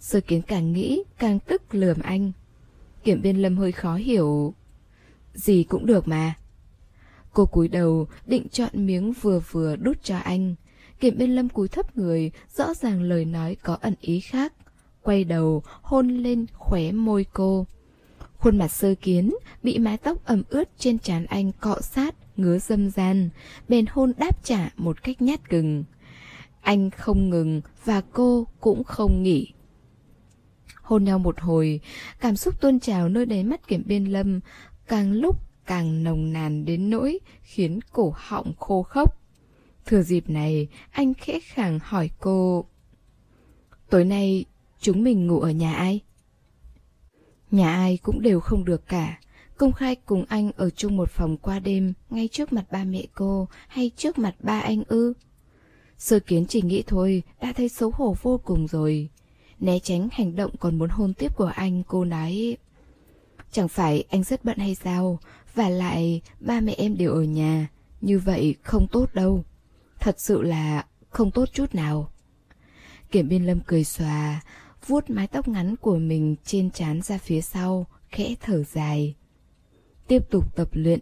Sơ kiến càng nghĩ, càng tức lườm anh. Kiểm biên lâm hơi khó hiểu. Gì cũng được mà. Cô cúi đầu, định chọn miếng vừa vừa đút cho anh. Kiểm biên lâm cúi thấp người, rõ ràng lời nói có ẩn ý khác. Quay đầu, hôn lên khóe môi cô. Khuôn mặt sơ kiến, bị mái tóc ẩm ướt trên trán anh cọ sát, ngứa dâm gian, bền hôn đáp trả một cách nhát gừng. Anh không ngừng và cô cũng không nghỉ. Hôn nhau một hồi, cảm xúc tuôn trào nơi đáy mắt kiểm biên lâm, càng lúc càng nồng nàn đến nỗi khiến cổ họng khô khốc. Thừa dịp này, anh khẽ khàng hỏi cô. Tối nay, chúng mình ngủ ở nhà ai? Nhà ai cũng đều không được cả. Công khai cùng anh ở chung một phòng qua đêm, ngay trước mặt ba mẹ cô, hay trước mặt ba anh ư? Sơ kiến chỉ nghĩ thôi, đã thấy xấu hổ vô cùng rồi. Né tránh hành động còn muốn hôn tiếp của anh, cô nói... Chẳng phải anh rất bận hay sao Và lại ba mẹ em đều ở nhà Như vậy không tốt đâu Thật sự là không tốt chút nào Kiểm biên lâm cười xòa vuốt mái tóc ngắn của mình trên trán ra phía sau, khẽ thở dài. Tiếp tục tập luyện.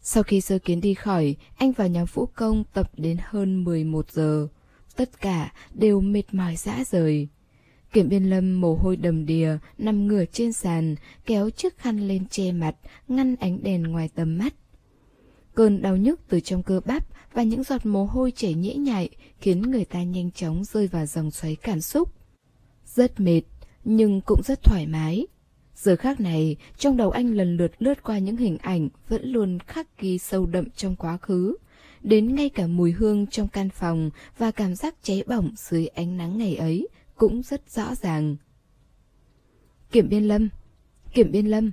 Sau khi sơ kiến đi khỏi, anh và nhóm vũ công tập đến hơn 11 giờ. Tất cả đều mệt mỏi dã rời. Kiểm biên lâm mồ hôi đầm đìa, nằm ngửa trên sàn, kéo chiếc khăn lên che mặt, ngăn ánh đèn ngoài tầm mắt. Cơn đau nhức từ trong cơ bắp và những giọt mồ hôi chảy nhễ nhại khiến người ta nhanh chóng rơi vào dòng xoáy cảm xúc. Rất mệt, nhưng cũng rất thoải mái. Giờ khác này, trong đầu anh lần lượt lướt qua những hình ảnh vẫn luôn khắc ghi sâu đậm trong quá khứ. Đến ngay cả mùi hương trong căn phòng và cảm giác cháy bỏng dưới ánh nắng ngày ấy cũng rất rõ ràng. Kiểm biên lâm, kiểm biên lâm.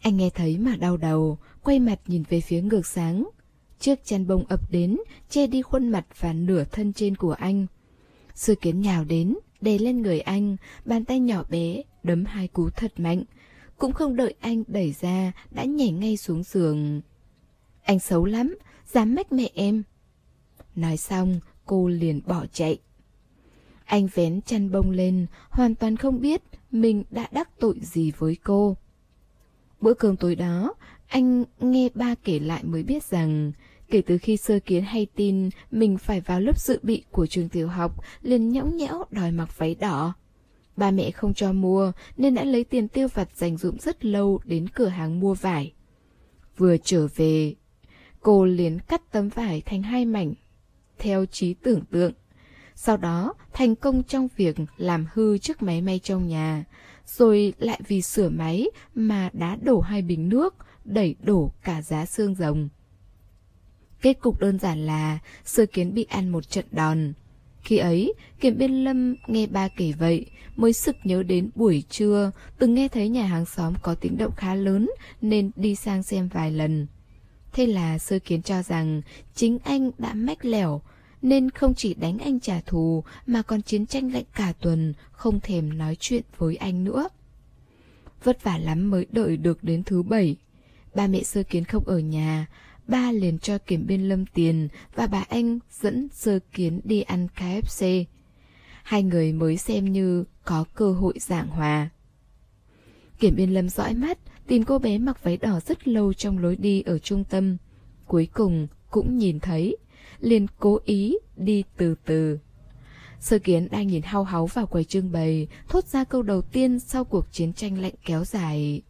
Anh nghe thấy mà đau đầu, quay mặt nhìn về phía ngược sáng. Chiếc chăn bông ập đến, che đi khuôn mặt và nửa thân trên của anh. Sư kiến nhào đến, đè lên người anh, bàn tay nhỏ bé, đấm hai cú thật mạnh. Cũng không đợi anh đẩy ra, đã nhảy ngay xuống giường. Anh xấu lắm, dám mách mẹ em. Nói xong, cô liền bỏ chạy. Anh vén chăn bông lên, hoàn toàn không biết mình đã đắc tội gì với cô. Bữa cơm tối đó, anh nghe ba kể lại mới biết rằng kể từ khi sơ kiến hay tin mình phải vào lớp dự bị của trường tiểu học liền nhõng nhẽo đòi mặc váy đỏ. Ba mẹ không cho mua nên đã lấy tiền tiêu vặt dành dụm rất lâu đến cửa hàng mua vải. Vừa trở về, cô liền cắt tấm vải thành hai mảnh, theo trí tưởng tượng. Sau đó thành công trong việc làm hư chiếc máy may trong nhà, rồi lại vì sửa máy mà đá đổ hai bình nước, đẩy đổ cả giá xương rồng. Kết cục đơn giản là sơ kiến bị ăn một trận đòn. Khi ấy, kiểm biên lâm nghe ba kể vậy, mới sực nhớ đến buổi trưa, từng nghe thấy nhà hàng xóm có tiếng động khá lớn nên đi sang xem vài lần. Thế là sơ kiến cho rằng chính anh đã mách lẻo, nên không chỉ đánh anh trả thù mà còn chiến tranh lạnh cả tuần, không thèm nói chuyện với anh nữa. Vất vả lắm mới đợi được đến thứ bảy. Ba mẹ sơ kiến không ở nhà, ba liền cho kiểm biên lâm tiền và bà anh dẫn sơ kiến đi ăn KFC. Hai người mới xem như có cơ hội giảng hòa. Kiểm biên lâm dõi mắt, tìm cô bé mặc váy đỏ rất lâu trong lối đi ở trung tâm. Cuối cùng cũng nhìn thấy, liền cố ý đi từ từ. Sơ kiến đang nhìn hao háu vào quầy trưng bày, thốt ra câu đầu tiên sau cuộc chiến tranh lạnh kéo dài.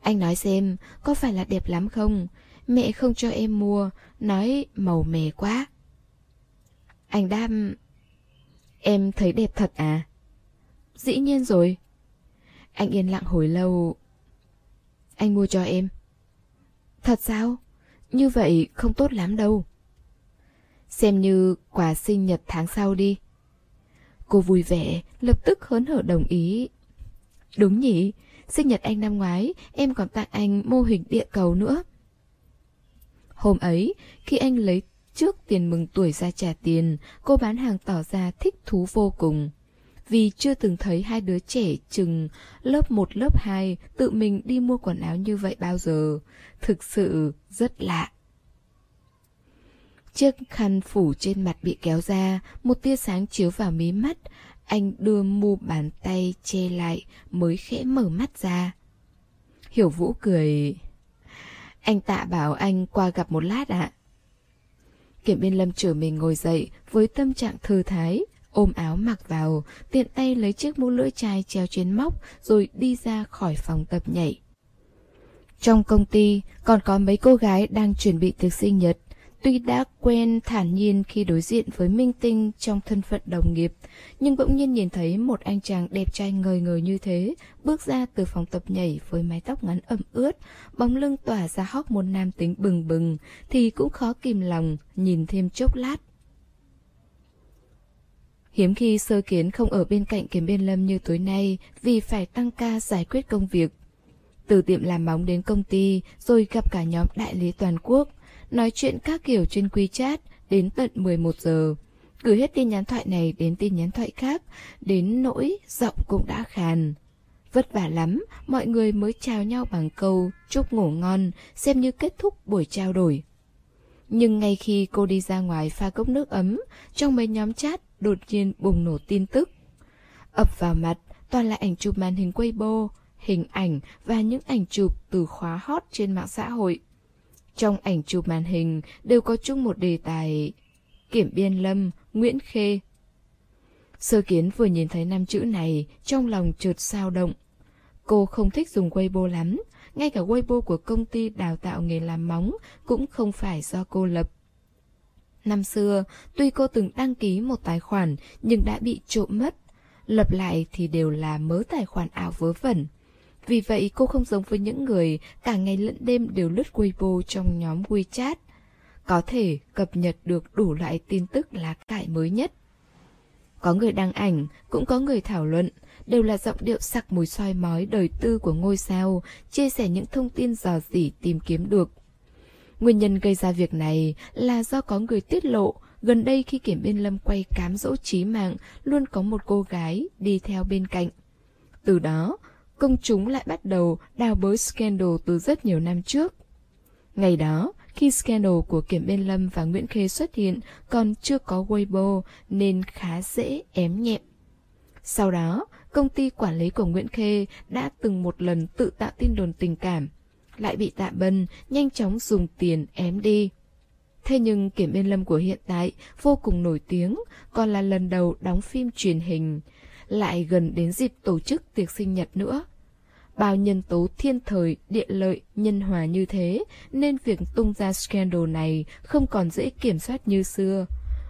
Anh nói xem, có phải là đẹp lắm không? Mẹ không cho em mua, nói màu mè quá. Anh đam... Em thấy đẹp thật à? Dĩ nhiên rồi. Anh yên lặng hồi lâu. Anh mua cho em. Thật sao? Như vậy không tốt lắm đâu. Xem như quà sinh nhật tháng sau đi. Cô vui vẻ, lập tức hớn hở đồng ý. Đúng nhỉ, sinh nhật anh năm ngoái, em còn tặng anh mô hình địa cầu nữa. Hôm ấy, khi anh lấy trước tiền mừng tuổi ra trả tiền, cô bán hàng tỏ ra thích thú vô cùng. Vì chưa từng thấy hai đứa trẻ chừng lớp 1 lớp 2 tự mình đi mua quần áo như vậy bao giờ. Thực sự rất lạ. Chiếc khăn phủ trên mặt bị kéo ra, một tia sáng chiếu vào mí mắt. Anh đưa mu bàn tay che lại mới khẽ mở mắt ra. Hiểu Vũ cười... Anh tạ bảo anh qua gặp một lát ạ. Kiểm biên lâm trở mình ngồi dậy với tâm trạng thư thái, ôm áo mặc vào, tiện tay lấy chiếc mũ lưỡi chai treo trên móc rồi đi ra khỏi phòng tập nhảy. Trong công ty còn có mấy cô gái đang chuẩn bị tiệc sinh nhật. Tuy đã quen thản nhiên khi đối diện với minh tinh trong thân phận đồng nghiệp, nhưng bỗng nhiên nhìn thấy một anh chàng đẹp trai ngời ngời như thế, bước ra từ phòng tập nhảy với mái tóc ngắn ẩm ướt, bóng lưng tỏa ra hóc một nam tính bừng bừng, thì cũng khó kìm lòng nhìn thêm chốc lát. Hiếm khi sơ kiến không ở bên cạnh kiếm biên lâm như tối nay vì phải tăng ca giải quyết công việc. Từ tiệm làm móng đến công ty, rồi gặp cả nhóm đại lý toàn quốc, nói chuyện các kiểu trên WeChat đến tận 11 giờ. Gửi hết tin nhắn thoại này đến tin nhắn thoại khác, đến nỗi giọng cũng đã khàn. Vất vả lắm, mọi người mới chào nhau bằng câu chúc ngủ ngon, xem như kết thúc buổi trao đổi. Nhưng ngay khi cô đi ra ngoài pha cốc nước ấm, trong mấy nhóm chat đột nhiên bùng nổ tin tức. ập vào mặt toàn là ảnh chụp màn hình Weibo, hình ảnh và những ảnh chụp từ khóa hot trên mạng xã hội. Trong ảnh chụp màn hình đều có chung một đề tài Kiểm Biên Lâm, Nguyễn Khê. Sơ kiến vừa nhìn thấy năm chữ này, trong lòng chợt sao động. Cô không thích dùng Weibo lắm, ngay cả Weibo của công ty đào tạo nghề làm móng cũng không phải do cô lập. Năm xưa, tuy cô từng đăng ký một tài khoản nhưng đã bị trộm mất. Lập lại thì đều là mớ tài khoản ảo vớ vẩn. Vì vậy cô không giống với những người cả ngày lẫn đêm đều lướt Weibo trong nhóm WeChat. Có thể cập nhật được đủ loại tin tức lá cải mới nhất. Có người đăng ảnh, cũng có người thảo luận, đều là giọng điệu sặc mùi soi mói đời tư của ngôi sao, chia sẻ những thông tin dò dỉ tìm kiếm được. Nguyên nhân gây ra việc này là do có người tiết lộ gần đây khi Kiểm Biên Lâm quay cám dỗ trí mạng luôn có một cô gái đi theo bên cạnh. Từ đó, công chúng lại bắt đầu đào bới scandal từ rất nhiều năm trước. Ngày đó, khi scandal của Kiểm Biên Lâm và Nguyễn Khê xuất hiện còn chưa có Weibo nên khá dễ ém nhẹm. Sau đó, công ty quản lý của Nguyễn Khê đã từng một lần tự tạo tin đồn tình cảm, lại bị Tạ Bân nhanh chóng dùng tiền ém đi. Thế nhưng Kiểm Biên Lâm của hiện tại vô cùng nổi tiếng, còn là lần đầu đóng phim truyền hình, lại gần đến dịp tổ chức tiệc sinh nhật nữa. Bao nhân tố thiên thời, địa lợi, nhân hòa như thế, nên việc tung ra scandal này không còn dễ kiểm soát như xưa.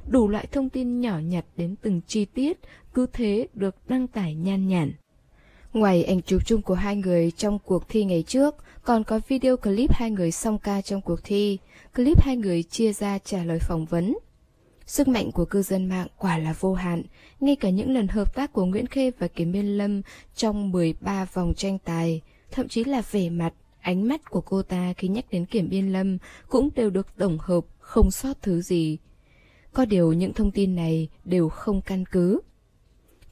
Đủ loại thông tin nhỏ nhặt đến từng chi tiết, cứ thế được đăng tải nhan nhản. Ngoài ảnh chụp chung của hai người trong cuộc thi ngày trước, còn có video clip hai người song ca trong cuộc thi, clip hai người chia ra trả lời phỏng vấn. Sức mạnh của cư dân mạng quả là vô hạn, ngay cả những lần hợp tác của Nguyễn Khê và Kiếm Biên Lâm trong 13 vòng tranh tài, thậm chí là vẻ mặt, ánh mắt của cô ta khi nhắc đến Kiểm Biên Lâm cũng đều được tổng hợp, không sót thứ gì. Có điều những thông tin này đều không căn cứ.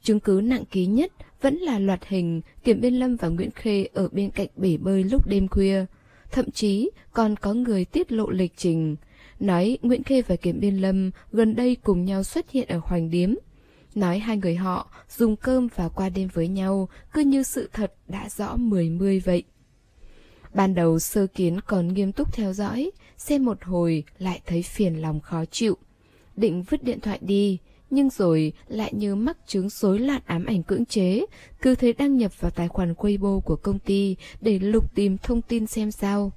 Chứng cứ nặng ký nhất vẫn là loạt hình Kiểm Biên Lâm và Nguyễn Khê ở bên cạnh bể bơi lúc đêm khuya. Thậm chí còn có người tiết lộ lịch trình, nói Nguyễn Khê và Kiểm Biên Lâm gần đây cùng nhau xuất hiện ở Hoành Điếm. Nói hai người họ dùng cơm và qua đêm với nhau, cứ như sự thật đã rõ mười mươi vậy. Ban đầu sơ kiến còn nghiêm túc theo dõi, xem một hồi lại thấy phiền lòng khó chịu. Định vứt điện thoại đi, nhưng rồi lại như mắc chứng rối loạn ám ảnh cưỡng chế, cứ thế đăng nhập vào tài khoản Weibo của công ty để lục tìm thông tin xem sao.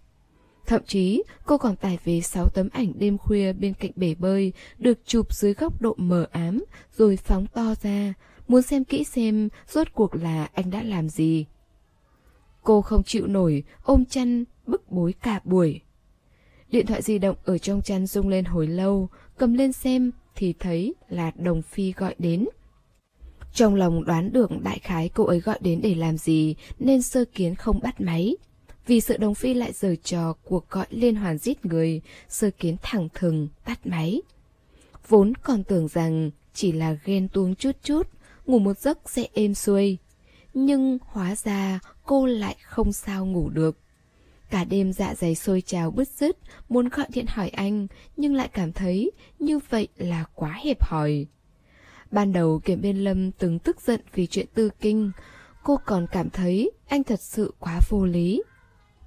Thậm chí, cô còn tải về 6 tấm ảnh đêm khuya bên cạnh bể bơi, được chụp dưới góc độ mờ ám, rồi phóng to ra, muốn xem kỹ xem rốt cuộc là anh đã làm gì. Cô không chịu nổi, ôm chăn, bức bối cả buổi. Điện thoại di động ở trong chăn rung lên hồi lâu, cầm lên xem thì thấy là Đồng Phi gọi đến. Trong lòng đoán được đại khái cô ấy gọi đến để làm gì nên sơ kiến không bắt máy. Vì sợ Đồng Phi lại giở trò cuộc gọi liên hoàn giết người, sơ kiến thẳng thừng tắt máy. Vốn còn tưởng rằng chỉ là ghen tuông chút chút, ngủ một giấc sẽ êm xuôi. Nhưng hóa ra cô lại không sao ngủ được. Cả đêm dạ dày sôi trào bứt rứt, muốn gọi điện hỏi anh, nhưng lại cảm thấy như vậy là quá hẹp hòi. Ban đầu Kiểm Biên Lâm từng tức giận vì chuyện tư kinh, cô còn cảm thấy anh thật sự quá vô lý.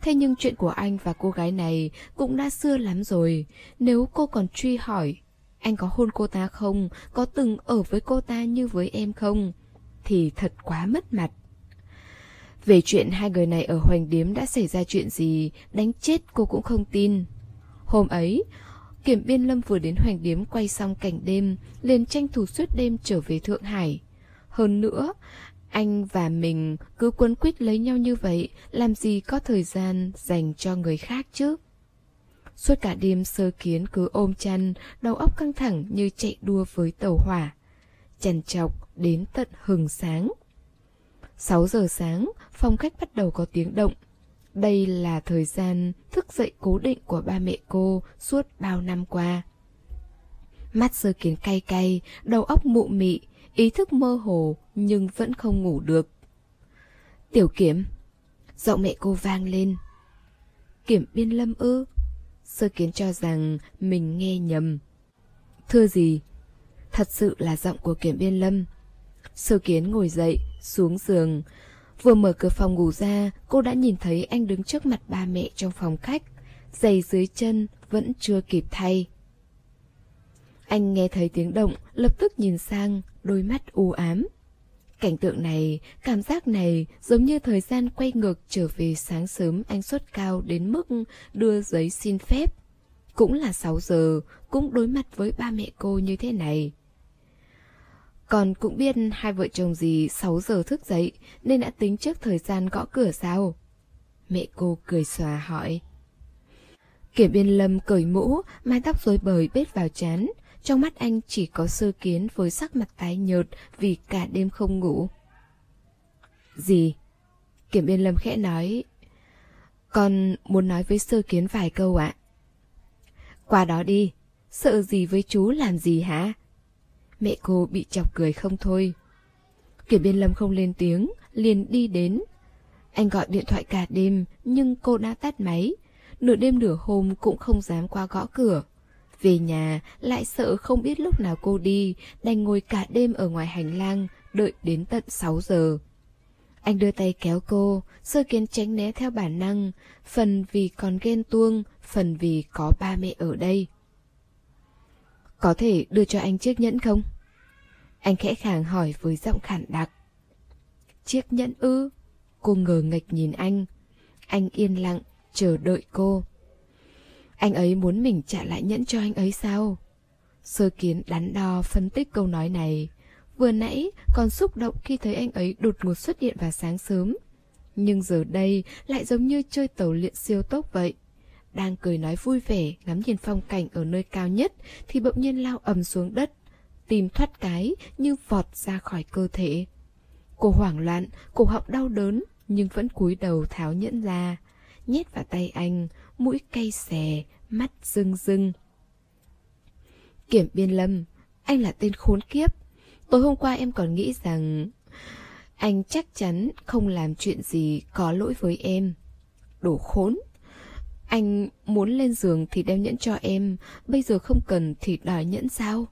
Thế nhưng chuyện của anh và cô gái này cũng đã xưa lắm rồi, nếu cô còn truy hỏi, anh có hôn cô ta không, có từng ở với cô ta như với em không, thì thật quá mất mặt. Về chuyện hai người này ở Hoành Điếm đã xảy ra chuyện gì, đánh chết cô cũng không tin. Hôm ấy, Kiểm Biên Lâm vừa đến Hoành Điếm quay xong cảnh đêm, liền tranh thủ suốt đêm trở về Thượng Hải. Hơn nữa, anh và mình cứ quấn quýt lấy nhau như vậy, làm gì có thời gian dành cho người khác chứ? Suốt cả đêm sơ kiến cứ ôm chăn, đầu óc căng thẳng như chạy đua với tàu hỏa. Chằn chọc đến tận hừng sáng. 6 giờ sáng, phòng khách bắt đầu có tiếng động. Đây là thời gian thức dậy cố định của ba mẹ cô suốt bao năm qua. Mắt sơ kiến cay cay, đầu óc mụ mị, ý thức mơ hồ nhưng vẫn không ngủ được. Tiểu kiểm, giọng mẹ cô vang lên. Kiểm biên lâm ư? Sơ kiến cho rằng mình nghe nhầm. Thưa gì? Thật sự là giọng của kiểm biên lâm. Sơ kiến ngồi dậy, xuống giường. Vừa mở cửa phòng ngủ ra, cô đã nhìn thấy anh đứng trước mặt ba mẹ trong phòng khách. Giày dưới chân vẫn chưa kịp thay. Anh nghe thấy tiếng động, lập tức nhìn sang, đôi mắt u ám. Cảnh tượng này, cảm giác này giống như thời gian quay ngược trở về sáng sớm anh xuất cao đến mức đưa giấy xin phép. Cũng là 6 giờ, cũng đối mặt với ba mẹ cô như thế này. Còn cũng biết hai vợ chồng gì 6 giờ thức dậy nên đã tính trước thời gian gõ cửa sao? Mẹ cô cười xòa hỏi. Kiểm biên lâm cởi mũ, mái tóc rối bời bết vào chán, trong mắt anh chỉ có sơ kiến với sắc mặt tái nhợt vì cả đêm không ngủ. Gì? Kiểm biên lâm khẽ nói. Con muốn nói với sơ kiến vài câu ạ. Qua đó đi, sợ gì với chú làm gì hả? Mẹ cô bị chọc cười không thôi. Kiểm biên lâm không lên tiếng, liền đi đến. Anh gọi điện thoại cả đêm, nhưng cô đã tắt máy. Nửa đêm nửa hôm cũng không dám qua gõ cửa. Về nhà, lại sợ không biết lúc nào cô đi, đành ngồi cả đêm ở ngoài hành lang, đợi đến tận 6 giờ. Anh đưa tay kéo cô, sơ kiến tránh né theo bản năng, phần vì còn ghen tuông, phần vì có ba mẹ ở đây. Có thể đưa cho anh chiếc nhẫn không? Anh khẽ khàng hỏi với giọng khản đặc. Chiếc nhẫn ư? Cô ngờ nghịch nhìn anh. Anh yên lặng, chờ đợi cô. Anh ấy muốn mình trả lại nhẫn cho anh ấy sao? Sơ kiến đắn đo phân tích câu nói này. Vừa nãy còn xúc động khi thấy anh ấy đột ngột xuất hiện vào sáng sớm. Nhưng giờ đây lại giống như chơi tàu luyện siêu tốc vậy. Đang cười nói vui vẻ ngắm nhìn phong cảnh ở nơi cao nhất thì bỗng nhiên lao ầm xuống đất. Tìm thoát cái như vọt ra khỏi cơ thể. Cô hoảng loạn, cổ họng đau đớn nhưng vẫn cúi đầu tháo nhẫn ra. Nhét vào tay anh, mũi cay xè, mắt rưng rưng. Kiểm biên lâm, anh là tên khốn kiếp. Tối hôm qua em còn nghĩ rằng anh chắc chắn không làm chuyện gì có lỗi với em. Đồ khốn. Anh muốn lên giường thì đem nhẫn cho em, bây giờ không cần thì đòi nhẫn sao?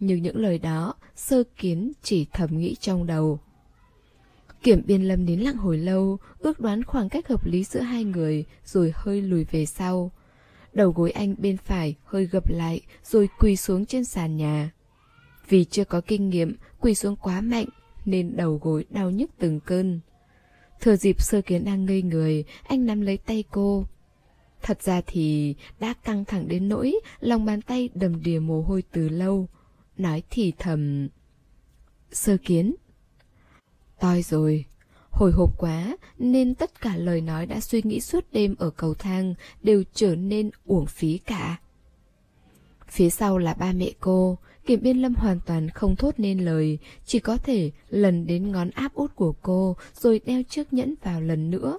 Nhưng những lời đó, sơ kiến chỉ thầm nghĩ trong đầu. Kiểm biên lâm nín lặng hồi lâu, ước đoán khoảng cách hợp lý giữa hai người, rồi hơi lùi về sau. Đầu gối anh bên phải hơi gập lại, rồi quỳ xuống trên sàn nhà. Vì chưa có kinh nghiệm, quỳ xuống quá mạnh, nên đầu gối đau nhức từng cơn. Thừa dịp sơ kiến đang ngây người, anh nắm lấy tay cô. Thật ra thì đã căng thẳng đến nỗi lòng bàn tay đầm đìa mồ hôi từ lâu. Nói thì thầm... Sơ kiến, Toi rồi. Hồi hộp quá nên tất cả lời nói đã suy nghĩ suốt đêm ở cầu thang đều trở nên uổng phí cả. Phía sau là ba mẹ cô, Kiểm Biên Lâm hoàn toàn không thốt nên lời, chỉ có thể lần đến ngón áp út của cô rồi đeo chiếc nhẫn vào lần nữa.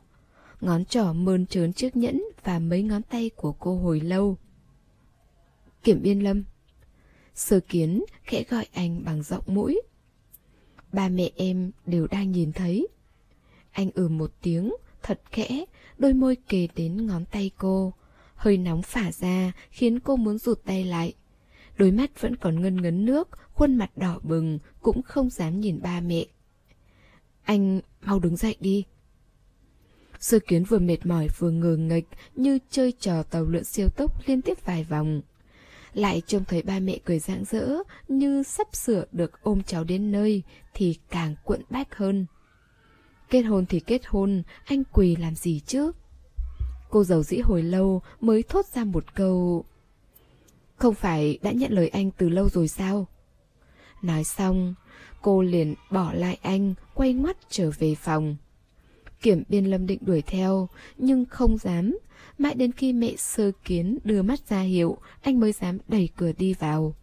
Ngón trỏ mơn trớn chiếc nhẫn và mấy ngón tay của cô hồi lâu. Kiểm Biên Lâm Sơ kiến khẽ gọi anh bằng giọng mũi. Ba mẹ em đều đang nhìn thấy. Anh ừ một tiếng, thật khẽ, đôi môi kề đến ngón tay cô. Hơi nóng phả ra, khiến cô muốn rụt tay lại. Đôi mắt vẫn còn ngân ngấn nước, khuôn mặt đỏ bừng, cũng không dám nhìn ba mẹ. Anh mau đứng dậy đi. Sơ kiến vừa mệt mỏi vừa ngờ nghịch như chơi trò tàu lượn siêu tốc liên tiếp vài vòng lại trông thấy ba mẹ cười rạng rỡ như sắp sửa được ôm cháu đến nơi thì càng cuộn bách hơn. Kết hôn thì kết hôn, anh quỳ làm gì chứ? Cô giàu dĩ hồi lâu mới thốt ra một câu Không phải đã nhận lời anh từ lâu rồi sao? Nói xong, cô liền bỏ lại anh, quay ngoắt trở về phòng. Kiểm biên lâm định đuổi theo, nhưng không dám, Mãi đến khi mẹ sơ kiến đưa mắt ra hiệu, anh mới dám đẩy cửa đi vào.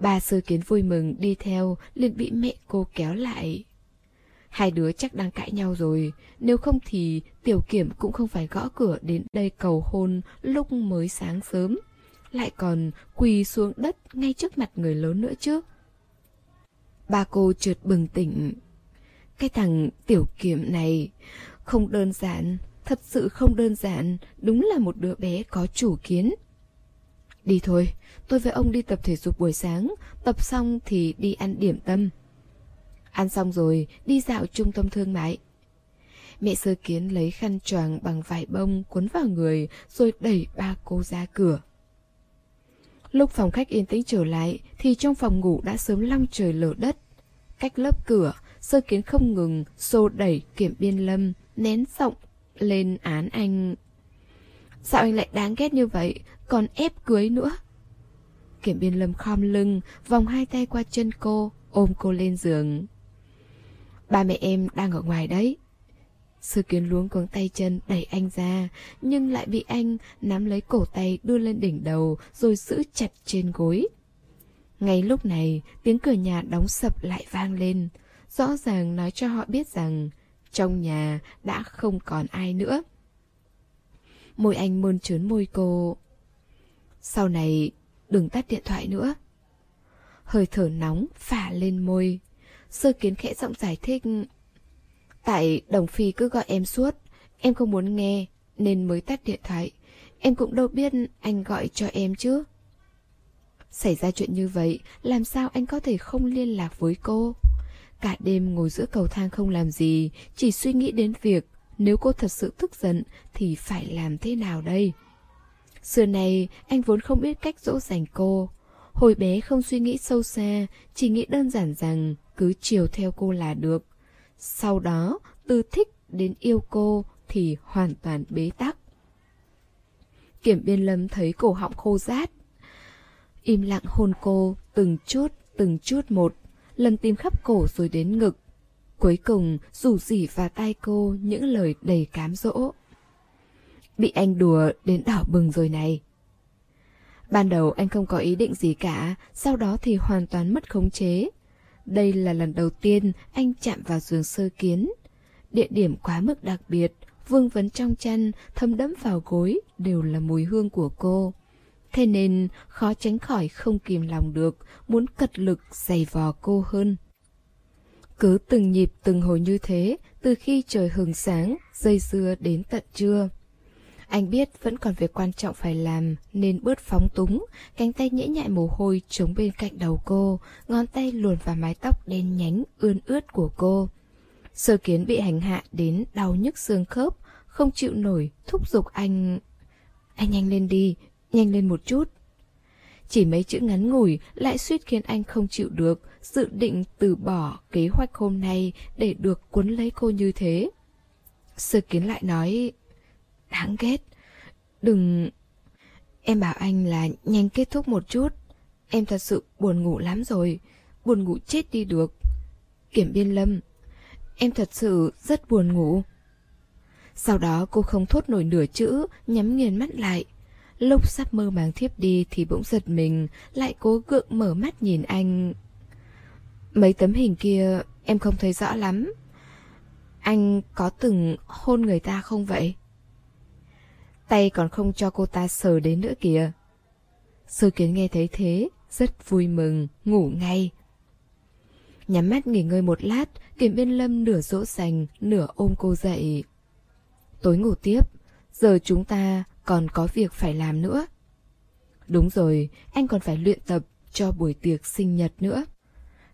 Bà sơ kiến vui mừng đi theo, liền bị mẹ cô kéo lại. Hai đứa chắc đang cãi nhau rồi, nếu không thì tiểu kiểm cũng không phải gõ cửa đến đây cầu hôn lúc mới sáng sớm. Lại còn quỳ xuống đất ngay trước mặt người lớn nữa chứ. Ba cô trượt bừng tỉnh. Cái thằng tiểu kiểm này không đơn giản, Thật sự không đơn giản, đúng là một đứa bé có chủ kiến. Đi thôi, tôi với ông đi tập thể dục buổi sáng, tập xong thì đi ăn điểm tâm. Ăn xong rồi, đi dạo trung tâm thương mại. Mẹ sơ kiến lấy khăn choàng bằng vải bông cuốn vào người rồi đẩy ba cô ra cửa. Lúc phòng khách yên tĩnh trở lại thì trong phòng ngủ đã sớm long trời lở đất. Cách lớp cửa, sơ kiến không ngừng xô đẩy kiểm biên lâm, nén giọng lên án anh. Sao anh lại đáng ghét như vậy, còn ép cưới nữa? Kiểm biên lâm khom lưng, vòng hai tay qua chân cô, ôm cô lên giường. Ba mẹ em đang ở ngoài đấy. Sư kiến luống cuống tay chân đẩy anh ra, nhưng lại bị anh nắm lấy cổ tay đưa lên đỉnh đầu rồi giữ chặt trên gối. Ngay lúc này, tiếng cửa nhà đóng sập lại vang lên, rõ ràng nói cho họ biết rằng trong nhà đã không còn ai nữa. Môi anh mơn trớn môi cô. Sau này, đừng tắt điện thoại nữa. Hơi thở nóng phả lên môi. Sơ kiến khẽ giọng giải thích. Tại Đồng Phi cứ gọi em suốt, em không muốn nghe, nên mới tắt điện thoại. Em cũng đâu biết anh gọi cho em chứ. Xảy ra chuyện như vậy, làm sao anh có thể không liên lạc với cô? Cả đêm ngồi giữa cầu thang không làm gì, chỉ suy nghĩ đến việc nếu cô thật sự tức giận thì phải làm thế nào đây? Xưa này, anh vốn không biết cách dỗ dành cô. Hồi bé không suy nghĩ sâu xa, chỉ nghĩ đơn giản rằng cứ chiều theo cô là được. Sau đó, từ thích đến yêu cô thì hoàn toàn bế tắc. Kiểm biên lâm thấy cổ họng khô rát. Im lặng hôn cô từng chút, từng chút một, lần tìm khắp cổ rồi đến ngực. Cuối cùng rủ rỉ vào tai cô những lời đầy cám dỗ. Bị anh đùa đến đỏ bừng rồi này. Ban đầu anh không có ý định gì cả, sau đó thì hoàn toàn mất khống chế. Đây là lần đầu tiên anh chạm vào giường sơ kiến. Địa điểm quá mức đặc biệt, vương vấn trong chăn, thấm đẫm vào gối đều là mùi hương của cô. Thế nên khó tránh khỏi không kìm lòng được, muốn cật lực giày vò cô hơn. Cứ từng nhịp từng hồi như thế, từ khi trời hừng sáng, dây dưa đến tận trưa. Anh biết vẫn còn việc quan trọng phải làm nên bớt phóng túng, cánh tay nhễ nhại mồ hôi chống bên cạnh đầu cô, ngón tay luồn vào mái tóc đen nhánh ươn ướt của cô. Sơ kiến bị hành hạ đến đau nhức xương khớp, không chịu nổi, thúc giục anh. Anh nhanh lên đi, nhanh lên một chút. Chỉ mấy chữ ngắn ngủi lại suýt khiến anh không chịu được, dự định từ bỏ kế hoạch hôm nay để được cuốn lấy cô như thế. Sơ kiến lại nói, đáng ghét, đừng... Em bảo anh là nhanh kết thúc một chút, em thật sự buồn ngủ lắm rồi, buồn ngủ chết đi được. Kiểm biên lâm, em thật sự rất buồn ngủ. Sau đó cô không thốt nổi nửa chữ, nhắm nghiền mắt lại. Lúc sắp mơ màng thiếp đi thì bỗng giật mình, lại cố gượng mở mắt nhìn anh. Mấy tấm hình kia em không thấy rõ lắm. Anh có từng hôn người ta không vậy? Tay còn không cho cô ta sờ đến nữa kìa. Sơ kiến nghe thấy thế, rất vui mừng, ngủ ngay. Nhắm mắt nghỉ ngơi một lát, kiểm biên lâm nửa dỗ dành, nửa ôm cô dậy. Tối ngủ tiếp, giờ chúng ta còn có việc phải làm nữa. Đúng rồi, anh còn phải luyện tập cho buổi tiệc sinh nhật nữa.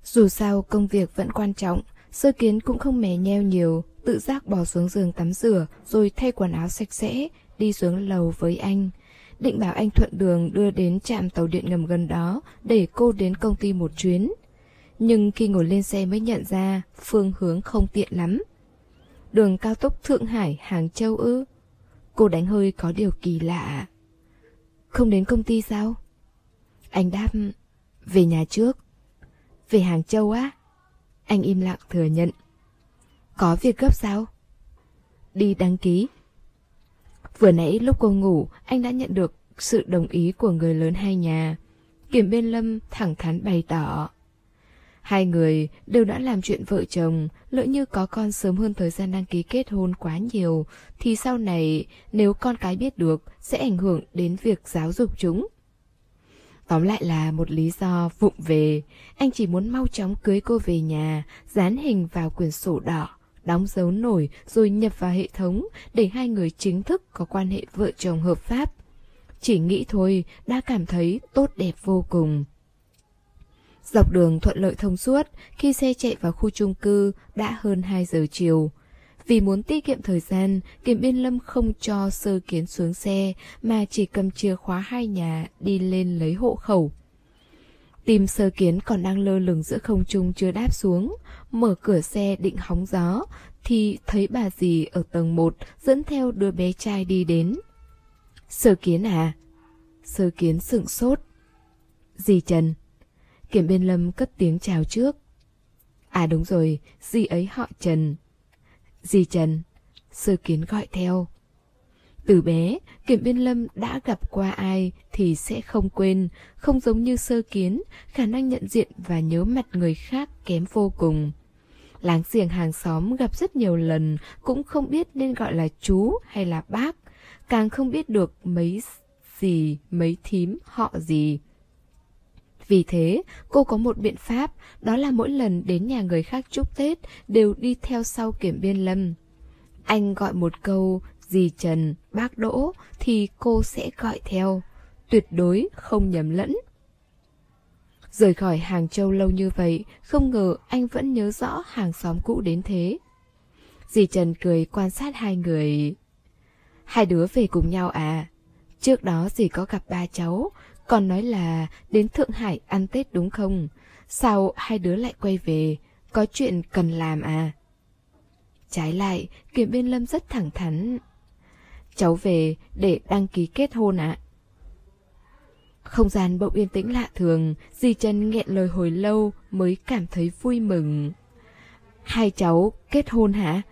Dù sao công việc vẫn quan trọng, sơ kiến cũng không mè nheo nhiều, tự giác bỏ xuống giường tắm rửa rồi thay quần áo sạch sẽ, đi xuống lầu với anh. Định bảo anh thuận đường đưa đến trạm tàu điện ngầm gần đó để cô đến công ty một chuyến. Nhưng khi ngồi lên xe mới nhận ra phương hướng không tiện lắm. Đường cao tốc Thượng Hải, Hàng Châu ư? Cô đánh hơi có điều kỳ lạ. Không đến công ty sao? Anh đáp, về nhà trước. Về Hàng Châu á? Anh im lặng thừa nhận. Có việc gấp sao? Đi đăng ký. Vừa nãy lúc cô ngủ, anh đã nhận được sự đồng ý của người lớn hai nhà. Kiểm bên lâm thẳng thắn bày tỏ. Hai người đều đã làm chuyện vợ chồng, lỡ như có con sớm hơn thời gian đăng ký kết hôn quá nhiều, thì sau này nếu con cái biết được sẽ ảnh hưởng đến việc giáo dục chúng. Tóm lại là một lý do vụng về, anh chỉ muốn mau chóng cưới cô về nhà, dán hình vào quyển sổ đỏ, đóng dấu nổi rồi nhập vào hệ thống để hai người chính thức có quan hệ vợ chồng hợp pháp. Chỉ nghĩ thôi đã cảm thấy tốt đẹp vô cùng. Dọc đường thuận lợi thông suốt, khi xe chạy vào khu chung cư đã hơn 2 giờ chiều. Vì muốn tiết kiệm thời gian, kiểm biên lâm không cho sơ kiến xuống xe mà chỉ cầm chìa khóa hai nhà đi lên lấy hộ khẩu. Tim sơ kiến còn đang lơ lửng giữa không trung chưa đáp xuống, mở cửa xe định hóng gió, thì thấy bà dì ở tầng 1 dẫn theo đứa bé trai đi đến. Sơ kiến à? Sơ kiến sửng sốt. Dì Trần. Kiểm biên lâm cất tiếng chào trước. À đúng rồi, dì ấy họ Trần. Dì Trần. Sơ kiến gọi theo. Từ bé, Kiểm Biên Lâm đã gặp qua ai thì sẽ không quên, không giống như sơ kiến, khả năng nhận diện và nhớ mặt người khác kém vô cùng. Láng giềng hàng xóm gặp rất nhiều lần cũng không biết nên gọi là chú hay là bác, càng không biết được mấy gì, mấy thím, họ gì. Vì thế, cô có một biện pháp, đó là mỗi lần đến nhà người khác chúc Tết đều đi theo sau Kiểm Biên Lâm. Anh gọi một câu dì Trần, bác Đỗ thì cô sẽ gọi theo. Tuyệt đối không nhầm lẫn. Rời khỏi Hàng Châu lâu như vậy, không ngờ anh vẫn nhớ rõ hàng xóm cũ đến thế. Dì Trần cười quan sát hai người. Hai đứa về cùng nhau à? Trước đó dì có gặp ba cháu, còn nói là đến Thượng Hải ăn Tết đúng không? Sao hai đứa lại quay về? Có chuyện cần làm à? Trái lại, Kiểm Biên Lâm rất thẳng thắn. Cháu về để đăng ký kết hôn ạ. Không gian bỗng yên tĩnh lạ thường, dì Trần nghẹn lời hồi lâu mới cảm thấy vui mừng. Hai cháu kết hôn hả?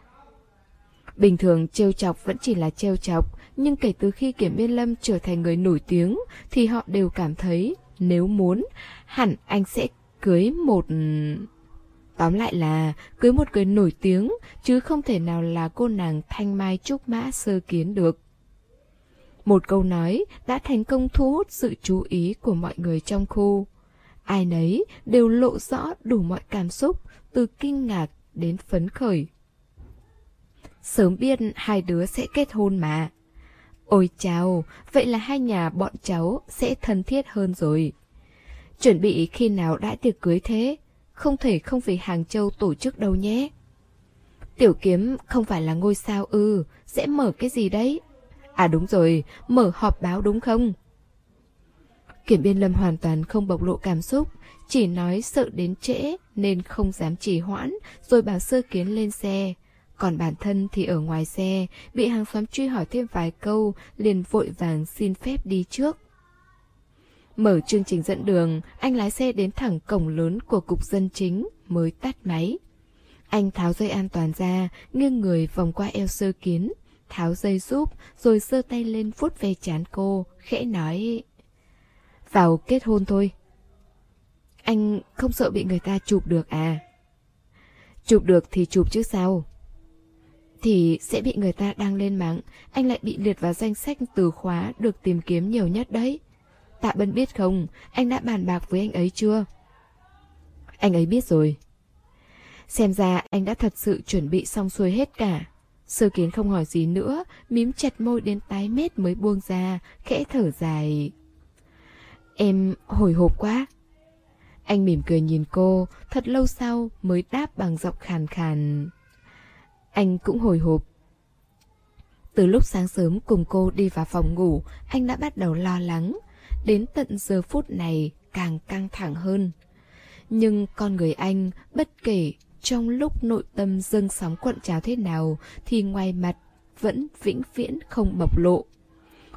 Bình thường trêu chọc vẫn chỉ là trêu chọc, nhưng kể từ khi Kiểm Biên Lâm trở thành người nổi tiếng thì họ đều cảm thấy nếu muốn, hẳn anh sẽ cưới một... Tóm lại là cưới một người nổi tiếng chứ không thể nào là cô nàng thanh mai trúc mã sơ kiến được. Một câu nói đã thành công thu hút sự chú ý của mọi người trong khu. Ai nấy đều lộ rõ đủ mọi cảm xúc, từ kinh ngạc đến phấn khởi. Sớm biết hai đứa sẽ kết hôn mà. Ôi chào, vậy là hai nhà bọn cháu sẽ thân thiết hơn rồi. Chuẩn bị khi nào đã tiệc cưới thế? Không thể không về Hàng Châu tổ chức đâu nhé. Tiểu kiếm không phải là ngôi sao ư, sẽ mở cái gì đấy? À đúng rồi, mở họp báo đúng không? Kiểm biên lâm hoàn toàn không bộc lộ cảm xúc, chỉ nói sợ đến trễ nên không dám trì hoãn, rồi bảo sơ kiến lên xe. Còn bản thân thì ở ngoài xe, bị hàng xóm truy hỏi thêm vài câu, liền vội vàng xin phép đi trước. Mở chương trình dẫn đường, anh lái xe đến thẳng cổng lớn của cục dân chính, mới tắt máy. Anh tháo dây an toàn ra, nghiêng người vòng qua eo sơ kiến, tháo dây giúp, rồi sơ tay lên vuốt về chán cô, khẽ nói... Vào kết hôn thôi. Anh không sợ bị người ta chụp được à? Chụp được thì chụp chứ sao? Thì sẽ bị người ta đăng lên mạng, anh lại bị liệt vào danh sách từ khóa được tìm kiếm nhiều nhất đấy. Tạ Bân biết không, anh đã bàn bạc với anh ấy chưa? Anh ấy biết rồi. Xem ra anh đã thật sự chuẩn bị xong xuôi hết cả. Sơ kiến không hỏi gì nữa, mím chặt môi đến tái mét mới buông ra, khẽ thở dài. Em hồi hộp quá. Anh mỉm cười nhìn cô, thật lâu sau mới đáp bằng giọng khàn khàn. Anh cũng hồi hộp. Từ lúc sáng sớm cùng cô đi vào phòng ngủ, anh đã bắt đầu lo lắng. Đến tận giờ phút này càng căng thẳng hơn. Nhưng con người anh, bất kể trong lúc nội tâm dâng sóng cuộn trào thế nào thì ngoài mặt vẫn vĩnh viễn không bộc lộ.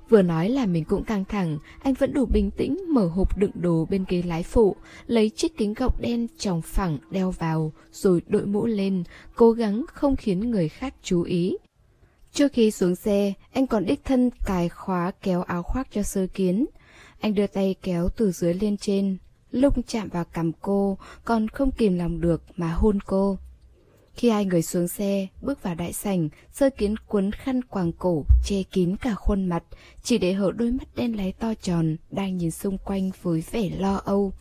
Vừa nói là mình cũng căng thẳng, anh vẫn đủ bình tĩnh mở hộp đựng đồ bên ghế lái phụ, lấy chiếc kính gọng đen tròng phẳng đeo vào, rồi đội mũ lên, cố gắng không khiến người khác chú ý. Trước khi xuống xe, anh còn đích thân cài khóa kéo áo khoác cho sơ kiến. Anh đưa tay kéo từ dưới lên trên, lúc chạm vào cằm cô, còn không kìm lòng được mà hôn cô. Khi hai người xuống xe, bước vào đại sảnh, sơ kiến cuốn khăn quàng cổ, che kín cả khuôn mặt, chỉ để hở đôi mắt đen láy to tròn, đang nhìn xung quanh với vẻ lo âu.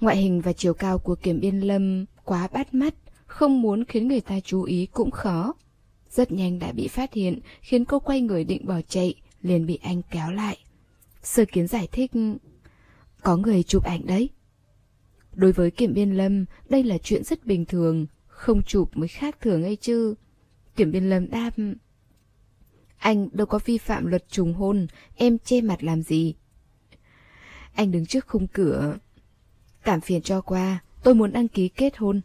Ngoại hình và chiều cao của kiểm biên lâm quá bắt mắt, không muốn khiến người ta chú ý cũng khó. Rất nhanh đã bị phát hiện, khiến cô quay người định bỏ chạy, liền bị anh kéo lại. Sơ kiến giải thích, có người chụp ảnh đấy. Đối với Kiểm Biên Lâm, đây là chuyện rất bình thường, không chụp mới khác thường ấy chứ. Kiểm Biên Lâm đáp... Anh đâu có vi phạm luật trùng hôn, em che mặt làm gì? Anh đứng trước khung cửa. Cảm phiền cho qua, tôi muốn đăng ký kết hôn.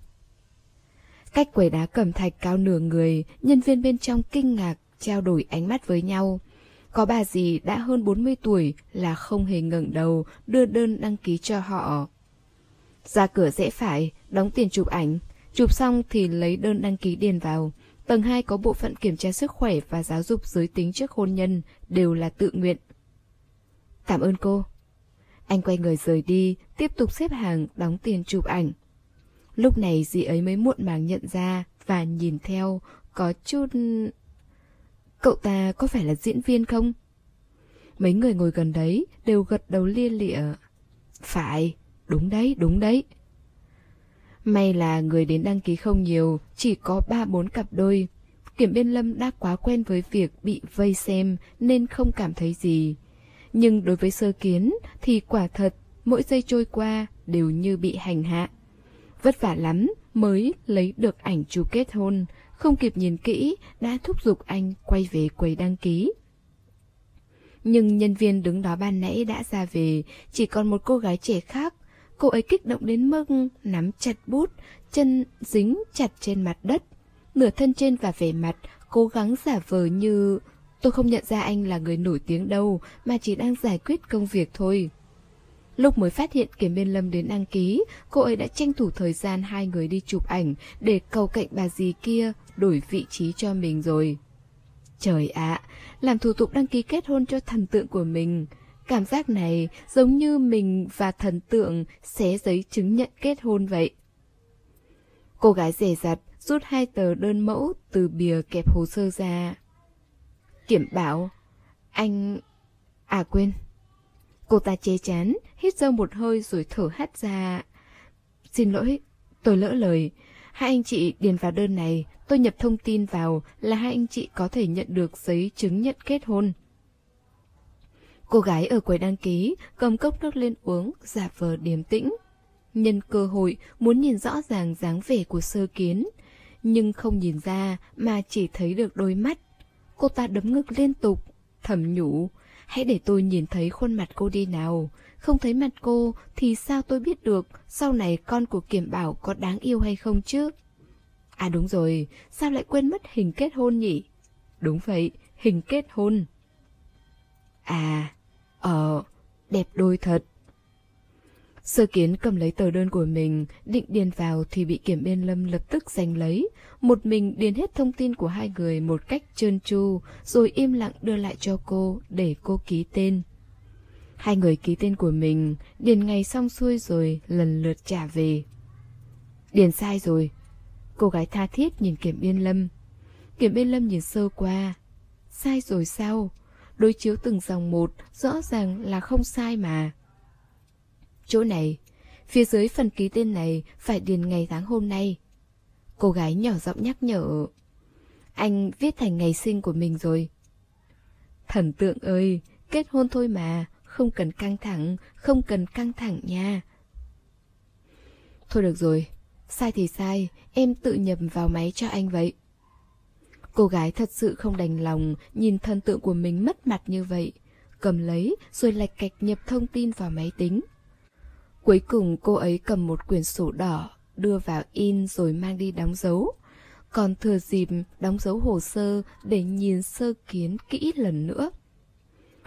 Cách quầy đá cẩm thạch cao nửa người, nhân viên bên trong kinh ngạc, trao đổi ánh mắt với nhau. Có bà gì đã hơn 40 tuổi là không hề ngẩng đầu đưa đơn đăng ký cho họ. Ra cửa dễ phải, đóng tiền chụp ảnh. Chụp xong thì lấy đơn đăng ký điền vào. Tầng 2 có bộ phận kiểm tra sức khỏe và giáo dục giới tính trước hôn nhân, đều là tự nguyện. Cảm ơn cô. Anh quay người rời đi, tiếp tục xếp hàng, đóng tiền chụp ảnh. Lúc này dì ấy mới muộn màng nhận ra và nhìn theo, có chút... Cậu ta có phải là diễn viên không? Mấy người ngồi gần đấy đều gật đầu lia lịa. Phải, đúng đấy, đúng đấy. May là người đến đăng ký không nhiều, chỉ có ba bốn cặp đôi. Kiểm biên lâm đã quá quen với việc bị vây xem nên không cảm thấy gì. Nhưng đối với sơ kiến thì quả thật mỗi giây trôi qua đều như bị hành hạ. Vất vả lắm mới lấy được ảnh chụp kết hôn, không kịp nhìn kỹ đã thúc giục anh quay về quầy đăng ký. Nhưng nhân viên đứng đó ban nãy đã ra về, chỉ còn một cô gái trẻ khác. Cô ấy kích động đến mức nắm chặt bút, chân dính chặt trên mặt đất. Nửa thân trên và vẻ mặt cố gắng giả vờ như tôi không nhận ra anh là người nổi tiếng đâu mà chỉ đang giải quyết công việc thôi. Lúc mới phát hiện kiểm Biên Lâm đến đăng ký, cô ấy đã tranh thủ thời gian hai người đi chụp ảnh để cầu cạnh bà dì kia đổi vị trí cho mình rồi. Trời ạ, làm thủ tục đăng ký kết hôn cho thần tượng của mình. Cảm giác này giống như mình và thần tượng xé giấy chứng nhận kết hôn vậy. Cô gái rẻ rặt rút hai tờ đơn mẫu từ bìa kẹp hồ sơ ra. Kiểm bảo, anh... À quên. Cô ta chê chán, hít sâu một hơi rồi thở hắt ra. Xin lỗi, tôi lỡ lời. Hai anh chị điền vào đơn này, tôi nhập thông tin vào là hai anh chị có thể nhận được giấy chứng nhận kết hôn. Cô gái ở quầy đăng ký cầm cốc nước lên uống, giả vờ điềm tĩnh. Nhân cơ hội muốn nhìn rõ ràng dáng vẻ của sơ kiến, nhưng không nhìn ra mà chỉ thấy được đôi mắt. Cô ta đấm ngực liên tục, thầm nhủ, hãy để tôi nhìn thấy khuôn mặt cô đi nào. Không thấy mặt cô thì sao tôi biết được sau này con của Kiểm Bảo có đáng yêu hay không chứ? À đúng rồi, sao lại quên mất hình kết hôn nhỉ? Đúng vậy, hình kết hôn. À, ờ, đẹp đôi thật. Sơ kiến cầm lấy tờ đơn của mình, định điền vào thì bị kiểm biên lâm lập tức giành lấy. Một mình điền hết thông tin của hai người một cách trơn tru, rồi im lặng đưa lại cho cô để cô ký tên. Hai người ký tên của mình, điền ngày xong xuôi rồi lần lượt trả về. Điền sai rồi. Cô gái tha thiết nhìn kiểm biên lâm. Kiểm biên lâm nhìn sơ qua. Sai rồi sao? Đối chiếu từng dòng một, rõ ràng là không sai mà. Chỗ này, phía dưới phần ký tên này phải điền ngày tháng hôm nay. Cô gái nhỏ giọng nhắc nhở. Anh viết thành ngày sinh của mình rồi. Thần tượng ơi, kết hôn thôi mà, không cần căng thẳng, không cần căng thẳng nha. Thôi được rồi, sai thì sai, em tự nhập vào máy cho anh vậy. Cô gái thật sự không đành lòng nhìn thần tượng của mình mất mặt như vậy. Cầm lấy rồi lạch cạch nhập thông tin vào máy tính. Cuối cùng cô ấy cầm một quyển sổ đỏ, đưa vào in rồi mang đi đóng dấu. Còn thừa dịp đóng dấu hồ sơ để nhìn sơ kiến kỹ lần nữa.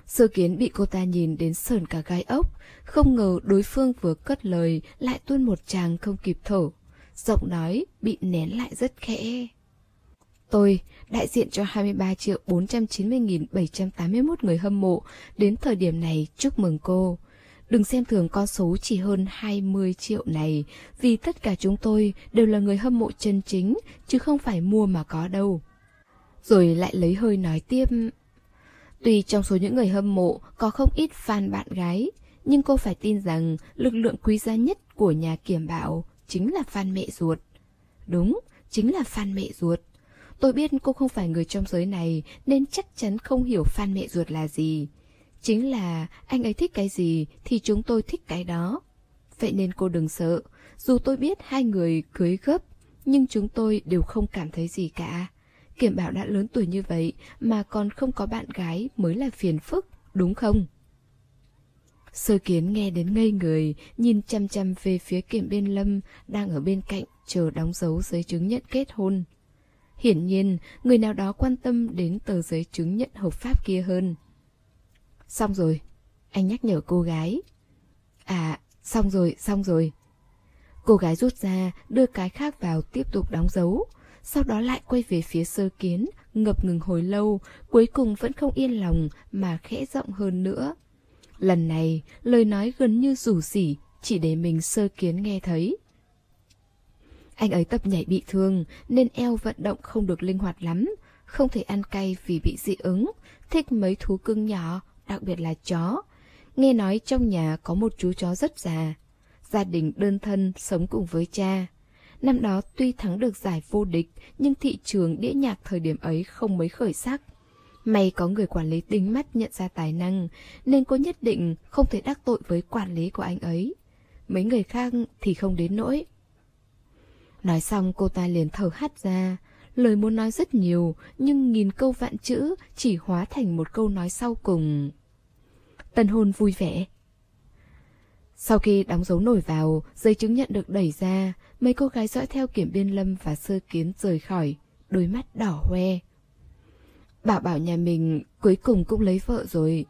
Sơ kiến bị cô ta nhìn đến sờn cả gai ốc, không ngờ đối phương vừa cất lời lại tuôn một tràng không kịp thở. Giọng nói bị nén lại rất khẽ. Tôi, đại diện cho 23 triệu 490.781 người hâm mộ, đến thời điểm này chúc mừng cô. Đừng xem thường con số chỉ hơn 20 triệu này, vì tất cả chúng tôi đều là người hâm mộ chân chính, chứ không phải mua mà có đâu. Rồi lại lấy hơi nói tiếp. Tuy trong số những người hâm mộ có không ít fan bạn gái, nhưng cô phải tin rằng lực lượng quý giá nhất của nhà kiểm bảo chính là fan mẹ ruột. Đúng, chính là fan mẹ ruột. Tôi biết cô không phải người trong giới này nên chắc chắn không hiểu fan mẹ ruột là gì. Chính là anh ấy thích cái gì thì chúng tôi thích cái đó. vậy nên cô đừng sợ. Dù tôi biết hai người cưới gấp, nhưng chúng tôi đều không cảm thấy gì cả. Kiểm bảo đã lớn tuổi như vậy mà còn không có bạn gái mới là phiền phức, đúng không? Sơ kiến nghe đến ngây người, nhìn chăm chăm về phía kiểm biên lâm đang ở bên cạnh chờ đóng dấu giấy chứng nhận kết hôn. Hiển nhiên, người nào đó quan tâm đến tờ giấy chứng nhận hợp pháp kia hơn. Xong rồi, anh nhắc nhở cô gái. À, xong rồi, xong rồi. Cô gái rút ra, đưa cái khác vào tiếp tục đóng dấu. Sau đó lại quay về phía sơ kiến, ngập ngừng hồi lâu, cuối cùng vẫn không yên lòng mà khẽ rộng hơn nữa. Lần này, lời nói gần như rủ rỉ, chỉ để mình sơ kiến nghe thấy. Anh ấy tập nhảy bị thương nên eo vận động không được linh hoạt lắm, không thể ăn cay vì bị dị ứng, thích mấy thú cưng nhỏ, đặc biệt là chó. Nghe nói trong nhà có một chú chó rất già, gia đình đơn thân sống cùng với cha. Năm đó tuy thắng được giải vô địch, nhưng thị trường đĩa nhạc thời điểm ấy không mấy khởi sắc. May có người quản lý tính mắt nhận ra tài năng, nên cô nhất định không thể đắc tội với quản lý của anh ấy. Mấy người khác thì không đến nỗi. Nói xong cô ta liền thở hắt ra, lời muốn nói rất nhiều, nhưng nghìn câu vạn chữ chỉ hóa thành một câu nói sau cùng. Tân hôn vui vẻ. Sau khi đóng dấu nổi vào, giấy chứng nhận được đẩy ra, mấy cô gái dõi theo kiểm biên lâm và sơ kiến rời khỏi, đôi mắt đỏ hoe. Bảo bảo nhà mình cuối cùng cũng lấy vợ rồi,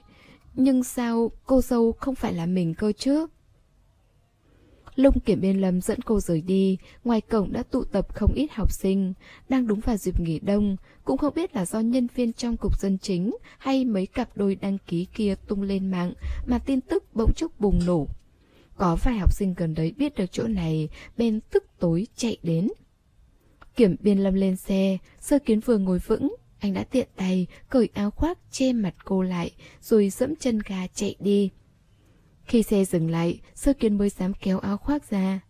nhưng sao cô dâu không phải là mình cơ chứ? Lung kiểm biên lâm dẫn cô rời đi, ngoài cổng đã tụ tập không ít học sinh, đang đúng vào dịp nghỉ đông, cũng không biết là do nhân viên trong cục dân chính hay mấy cặp đôi đăng ký kia tung lên mạng mà tin tức bỗng chốc bùng nổ. Có vài học sinh gần đấy biết được chỗ này, bên tức tối chạy đến. Kiểm biên lâm lên xe, sơ kiến vừa ngồi vững, anh đã tiện tay cởi áo khoác che mặt cô lại rồi dẫm chân gà chạy đi. Khi xe dừng lại, sơ kiến mới dám kéo áo khoác ra.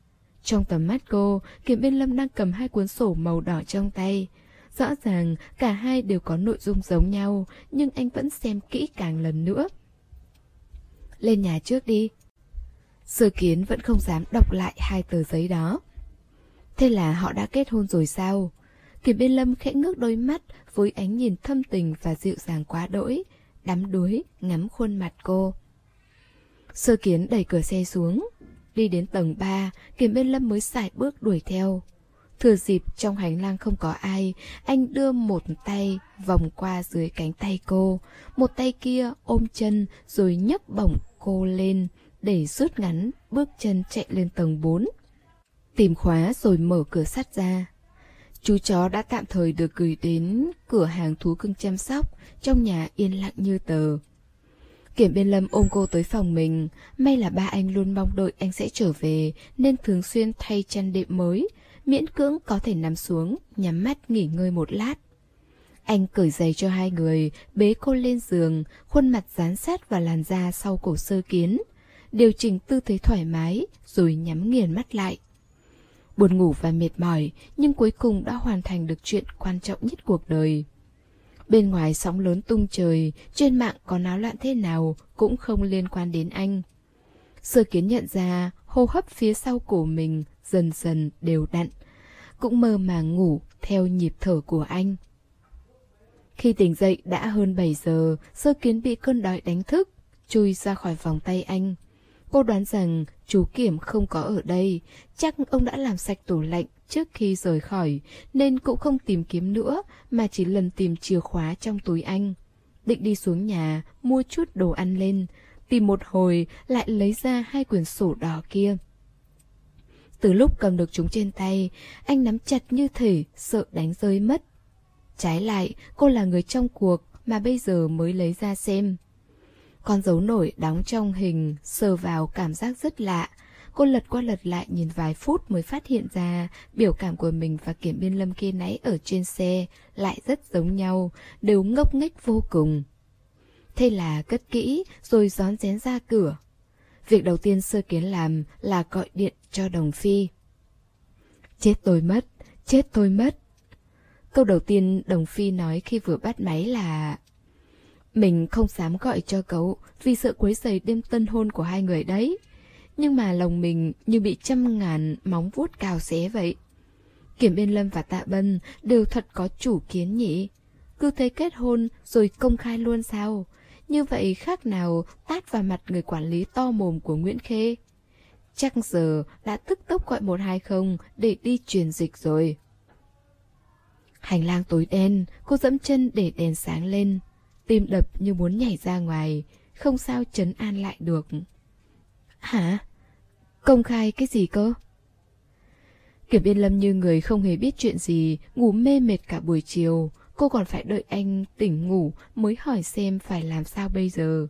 Trong tầm mắt cô, Kiểm Biên Lâm đang cầm hai cuốn sổ màu đỏ trong tay. Rõ ràng cả hai đều có nội dung giống nhau, nhưng anh vẫn xem kỹ càng lần nữa. Lên nhà trước đi. Sơ kiến vẫn không dám đọc lại hai tờ giấy đó. Thế là họ đã kết hôn rồi sao? Kiểm Biên Lâm khẽ ngước đôi mắt với ánh nhìn thâm tình và dịu dàng quá đỗi, đắm đuối ngắm khuôn mặt cô. Sơ kiến đẩy cửa xe xuống. Đi đến tầng 3, Kiểm bên Lâm mới xài bước đuổi theo. Thừa dịp trong hành lang không có ai, anh đưa một tay vòng qua dưới cánh tay cô, một tay kia ôm chân rồi nhấc bổng cô lên để rút ngắn bước chân chạy lên tầng 4. Tìm khóa rồi mở cửa sắt ra. Chú chó đã tạm thời được gửi đến cửa hàng thú cưng chăm sóc, trong nhà yên lặng như tờ. Kiểm biên lâm ôm cô tới phòng mình, may là ba anh luôn mong đợi anh sẽ trở về nên thường xuyên thay chăn đệm mới, miễn cưỡng có thể nằm xuống, nhắm mắt nghỉ ngơi một lát. Anh cởi giày cho hai người, bế cô lên giường, khuôn mặt dán sát vào làn da sau cổ sơ kiến. Điều chỉnh tư thế thoải mái, rồi nhắm nghiền mắt lại. Buồn ngủ và mệt mỏi, nhưng cuối cùng đã hoàn thành được chuyện quan trọng nhất cuộc đời. Bên ngoài sóng lớn tung trời, trên mạng có náo loạn thế nào cũng không liên quan đến anh. Sơ kiến nhận ra hô hấp phía sau cổ mình dần dần đều đặn, cũng mơ màng ngủ theo nhịp thở của anh. Khi tỉnh dậy đã hơn 7 giờ, sơ kiến bị cơn đói đánh thức, chui ra khỏi vòng tay anh. Cô đoán rằng chú Kiểm không có ở đây, chắc ông đã làm sạch tủ lạnh trước khi rời khỏi, nên cũng không tìm kiếm nữa mà chỉ lần tìm chìa khóa trong túi anh. Định đi xuống nhà, mua chút đồ ăn lên, tìm một hồi lại lấy ra hai quyển sổ đỏ kia. Từ lúc cầm được chúng trên tay, anh nắm chặt như thể sợ đánh rơi mất. Trái lại, cô là người trong cuộc mà bây giờ mới lấy ra xem. Con dấu nổi đóng trong hình, sờ vào cảm giác rất lạ. Cô lật qua lật lại nhìn vài phút mới phát hiện ra biểu cảm của mình và kiểm biên lâm kia nãy ở trên xe lại rất giống nhau, đều ngốc nghếch vô cùng. Thế là cất kỹ rồi rón rén ra cửa. Việc đầu tiên sơ kiến làm là gọi điện cho đồng phi. Chết tôi mất, chết tôi mất. Câu đầu tiên đồng phi nói khi vừa bắt máy là mình không dám gọi cho cậu vì sợ quấy rầy đêm tân hôn của hai người đấy. nhưng mà lòng mình như bị trăm ngàn móng vuốt cào xé vậy. Kiểm Biên Lâm và Tạ Bân đều thật có chủ kiến nhỉ. Cứ thế kết hôn rồi công khai luôn sao? Như vậy khác nào tát vào mặt người quản lý to mồm của Nguyễn Khê. Chắc giờ đã tức tốc gọi 120 để đi truyền dịch rồi. Hành lang tối đen, cô dẫm chân để đèn sáng lên. Tim đập như muốn nhảy ra ngoài, không sao chấn an lại được. Hả? Công khai cái gì cơ? Kiểm Biên Lâm như người không hề biết chuyện gì, ngủ mê mệt cả buổi chiều. Cô còn phải đợi anh tỉnh ngủ mới hỏi xem phải làm sao bây giờ.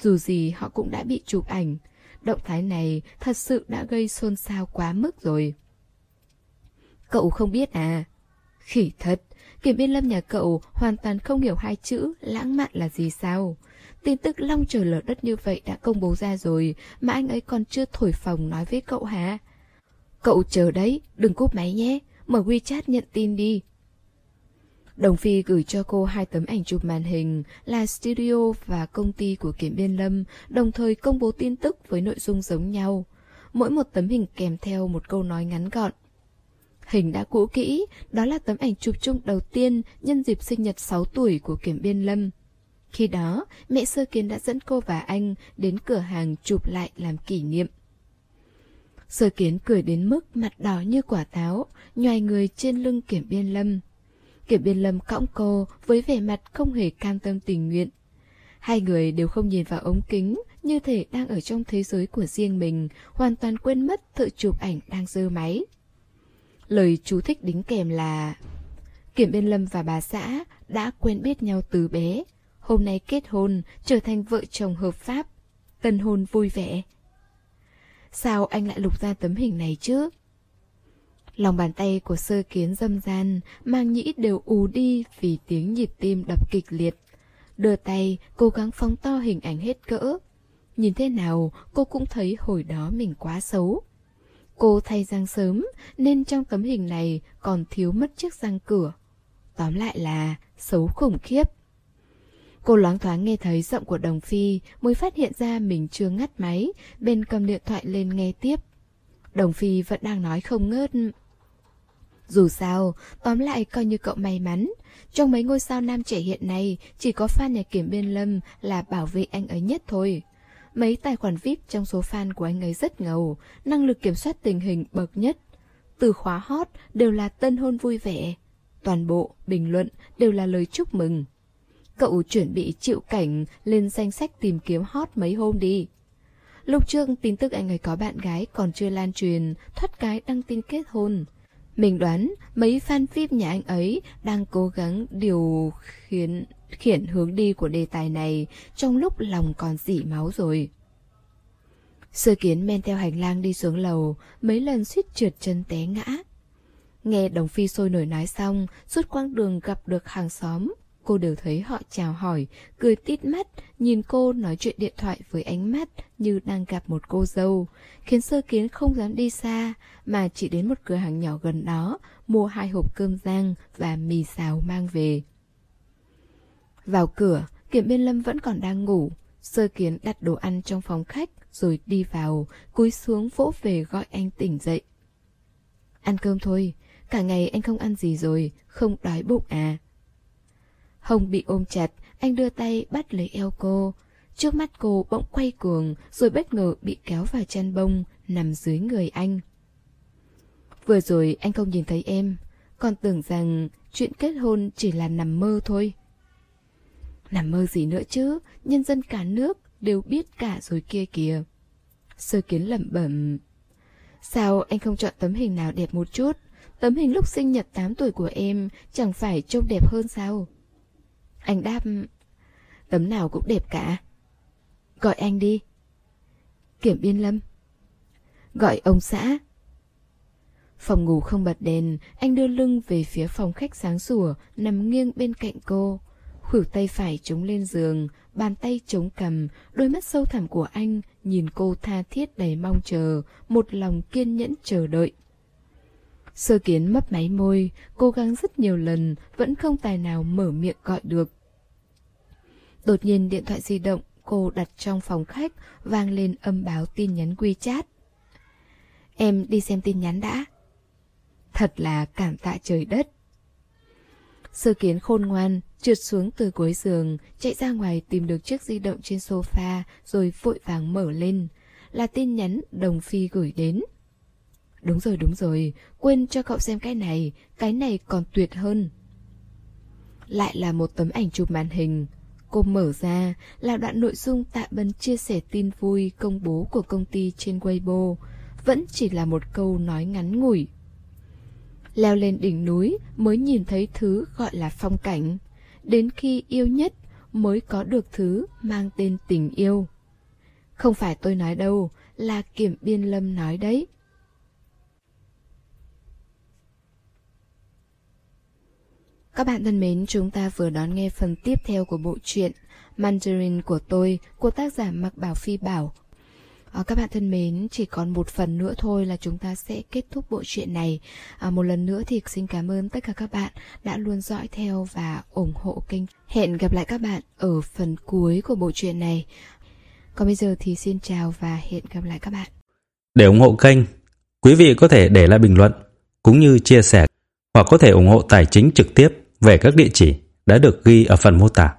Dù gì họ cũng đã bị chụp ảnh. Động thái này thật sự đã gây xôn xao quá mức rồi. Cậu không biết à? Khỉ thật, Kiểm Biên Lâm nhà cậu hoàn toàn không hiểu hai chữ lãng mạn là gì sao. Tin tức long trời lở đất như vậy đã công bố ra rồi mà anh ấy còn chưa thổi phòng nói với cậu hả? Cậu chờ đấy, đừng cúp máy nhé, mở WeChat nhận tin đi. Đồng Phi gửi cho cô hai tấm ảnh chụp màn hình là studio và công ty của Kiểm Biên Lâm, đồng thời công bố tin tức với nội dung giống nhau. Mỗi một tấm hình kèm theo một câu nói ngắn gọn. Hình đã cũ kỹ, đó là tấm ảnh chụp chung đầu tiên nhân dịp sinh nhật 6 tuổi của Kiểm Biên Lâm. Khi đó, mẹ Sơ Kiến đã dẫn cô và anh đến cửa hàng chụp lại làm kỷ niệm. Sơ Kiến cười đến mức mặt đỏ như quả táo, nhoài người trên lưng Kiểm Biên Lâm. Kiểm Biên Lâm cõng cô với vẻ mặt không hề cam tâm tình nguyện. Hai người đều không nhìn vào ống kính, như thể đang ở trong thế giới của riêng mình, hoàn toàn quên mất thợ chụp ảnh đang dơ máy. Lời chú thích đính kèm là Kiểm Biên Lâm và bà xã đã quen biết nhau từ bé, hôm nay kết hôn, trở thành vợ chồng hợp pháp, tân hôn vui vẻ. Sao anh lại lục ra tấm hình này chứ? Lòng bàn tay của sơ kiến dâm gian, mang nhĩ đều ù đi vì tiếng nhịp tim đập kịch liệt. Đưa tay, cố gắng phóng to hình ảnh hết cỡ. Nhìn thế nào, cô cũng thấy hồi đó mình quá xấu. Cô thay răng sớm, nên trong tấm hình này còn thiếu mất chiếc răng cửa. Tóm lại là xấu khủng khiếp. Cô loáng thoáng nghe thấy giọng của Đồng Phi mới phát hiện ra mình chưa ngắt máy, bên cầm điện thoại lên nghe tiếp. Đồng Phi vẫn đang nói không ngớt. Dù sao, tóm lại coi như cậu may mắn. Trong mấy ngôi sao nam trẻ hiện nay, chỉ có fan nhà kiểm biên lâm là bảo vệ anh ấy nhất thôi. Mấy tài khoản VIP trong số fan của anh ấy rất ngầu, năng lực kiểm soát tình hình bậc nhất. Từ khóa hot đều là tân hôn vui vẻ. Toàn bộ, bình luận đều là lời chúc mừng. Cậu chuẩn bị chịu cảnh lên danh sách tìm kiếm hot mấy hôm đi. Lúc trước tin tức anh ấy có bạn gái còn chưa lan truyền, thoát cái đăng tin kết hôn. Mình đoán mấy fan VIP nhà anh ấy đang cố gắng điều khiến khiển hướng đi của đề tài này trong lúc lòng còn dỉ máu rồi. Sơ kiến men theo hành lang đi xuống lầu, mấy lần suýt trượt chân té ngã. Nghe đồng phi sôi nổi nói xong, suốt quãng đường gặp được hàng xóm, cô đều thấy họ chào hỏi, cười tít mắt, nhìn cô nói chuyện điện thoại với ánh mắt như đang gặp một cô dâu, khiến sơ kiến không dám đi xa, mà chỉ đến một cửa hàng nhỏ gần đó, mua hai hộp cơm rang và mì xào mang về. Vào cửa, Kiểm Biên Lâm vẫn còn đang ngủ, sơ kiến đặt đồ ăn trong phòng khách rồi đi vào, cúi xuống vỗ về gọi anh tỉnh dậy. Ăn cơm thôi, cả ngày anh không ăn gì rồi, không đói bụng à. Hồng bị ôm chặt, anh đưa tay bắt lấy eo cô. Trước mắt cô bỗng quay cuồng, rồi bất ngờ bị kéo vào chăn bông, nằm dưới người anh. Vừa rồi anh không nhìn thấy em, còn tưởng rằng chuyện kết hôn chỉ là nằm mơ thôi. Nằm mơ gì nữa chứ, nhân dân cả nước đều biết cả rồi kia kìa. Sơ kiến lẩm bẩm. Sao anh không chọn tấm hình nào đẹp một chút? Tấm hình lúc sinh nhật 8 tuổi của em chẳng phải trông đẹp hơn sao? Anh đáp Tấm nào cũng đẹp cả Gọi anh đi Kiểm biên lâm Gọi ông xã Phòng ngủ không bật đèn Anh đưa lưng về phía phòng khách sáng sủa Nằm nghiêng bên cạnh cô Khuỷu tay phải chống lên giường Bàn tay chống cầm Đôi mắt sâu thẳm của anh Nhìn cô tha thiết đầy mong chờ Một lòng kiên nhẫn chờ đợi Sơ kiến mấp máy môi, cố gắng rất nhiều lần, vẫn không tài nào mở miệng gọi được. Đột nhiên điện thoại di động cô đặt trong phòng khách vang lên âm báo tin nhắn WeChat. Em đi xem tin nhắn đã. Thật là cảm tạ trời đất. Sơ kiến khôn ngoan, trượt xuống từ cuối giường, chạy ra ngoài tìm được chiếc di động trên sofa rồi vội vàng mở lên. Là tin nhắn Đồng Phi gửi đến. Đúng rồi, đúng rồi, quên cho cậu xem cái này, cái này còn tuyệt hơn. Lại là một tấm ảnh chụp màn hình. Cô mở ra là đoạn nội dung Tạ Bân chia sẻ tin vui công bố của công ty trên Weibo. Vẫn chỉ là một câu nói ngắn ngủi. Leo lên đỉnh núi mới nhìn thấy thứ gọi là phong cảnh. Đến khi yêu nhất mới có được thứ mang tên tình yêu. Không phải tôi nói đâu, là Kiểm Biên Lâm nói đấy. Các bạn thân mến, chúng ta vừa đón nghe phần tiếp theo của bộ truyện Mandarin của tôi của tác giả Mạc Bảo Phi Bảo. À, các bạn thân mến, chỉ còn một phần nữa thôi là chúng ta sẽ kết thúc bộ truyện này. À, một lần nữa thì xin cảm ơn tất cả các bạn đã luôn dõi theo và ủng hộ kênh. Hẹn gặp lại các bạn ở phần cuối của bộ truyện này. Còn bây giờ thì xin chào và hẹn gặp lại các bạn. Để ủng hộ kênh, quý vị có thể để lại bình luận cũng như chia sẻ hoặc có thể ủng hộ tài chính trực tiếp về các địa chỉ đã được ghi ở phần mô tả.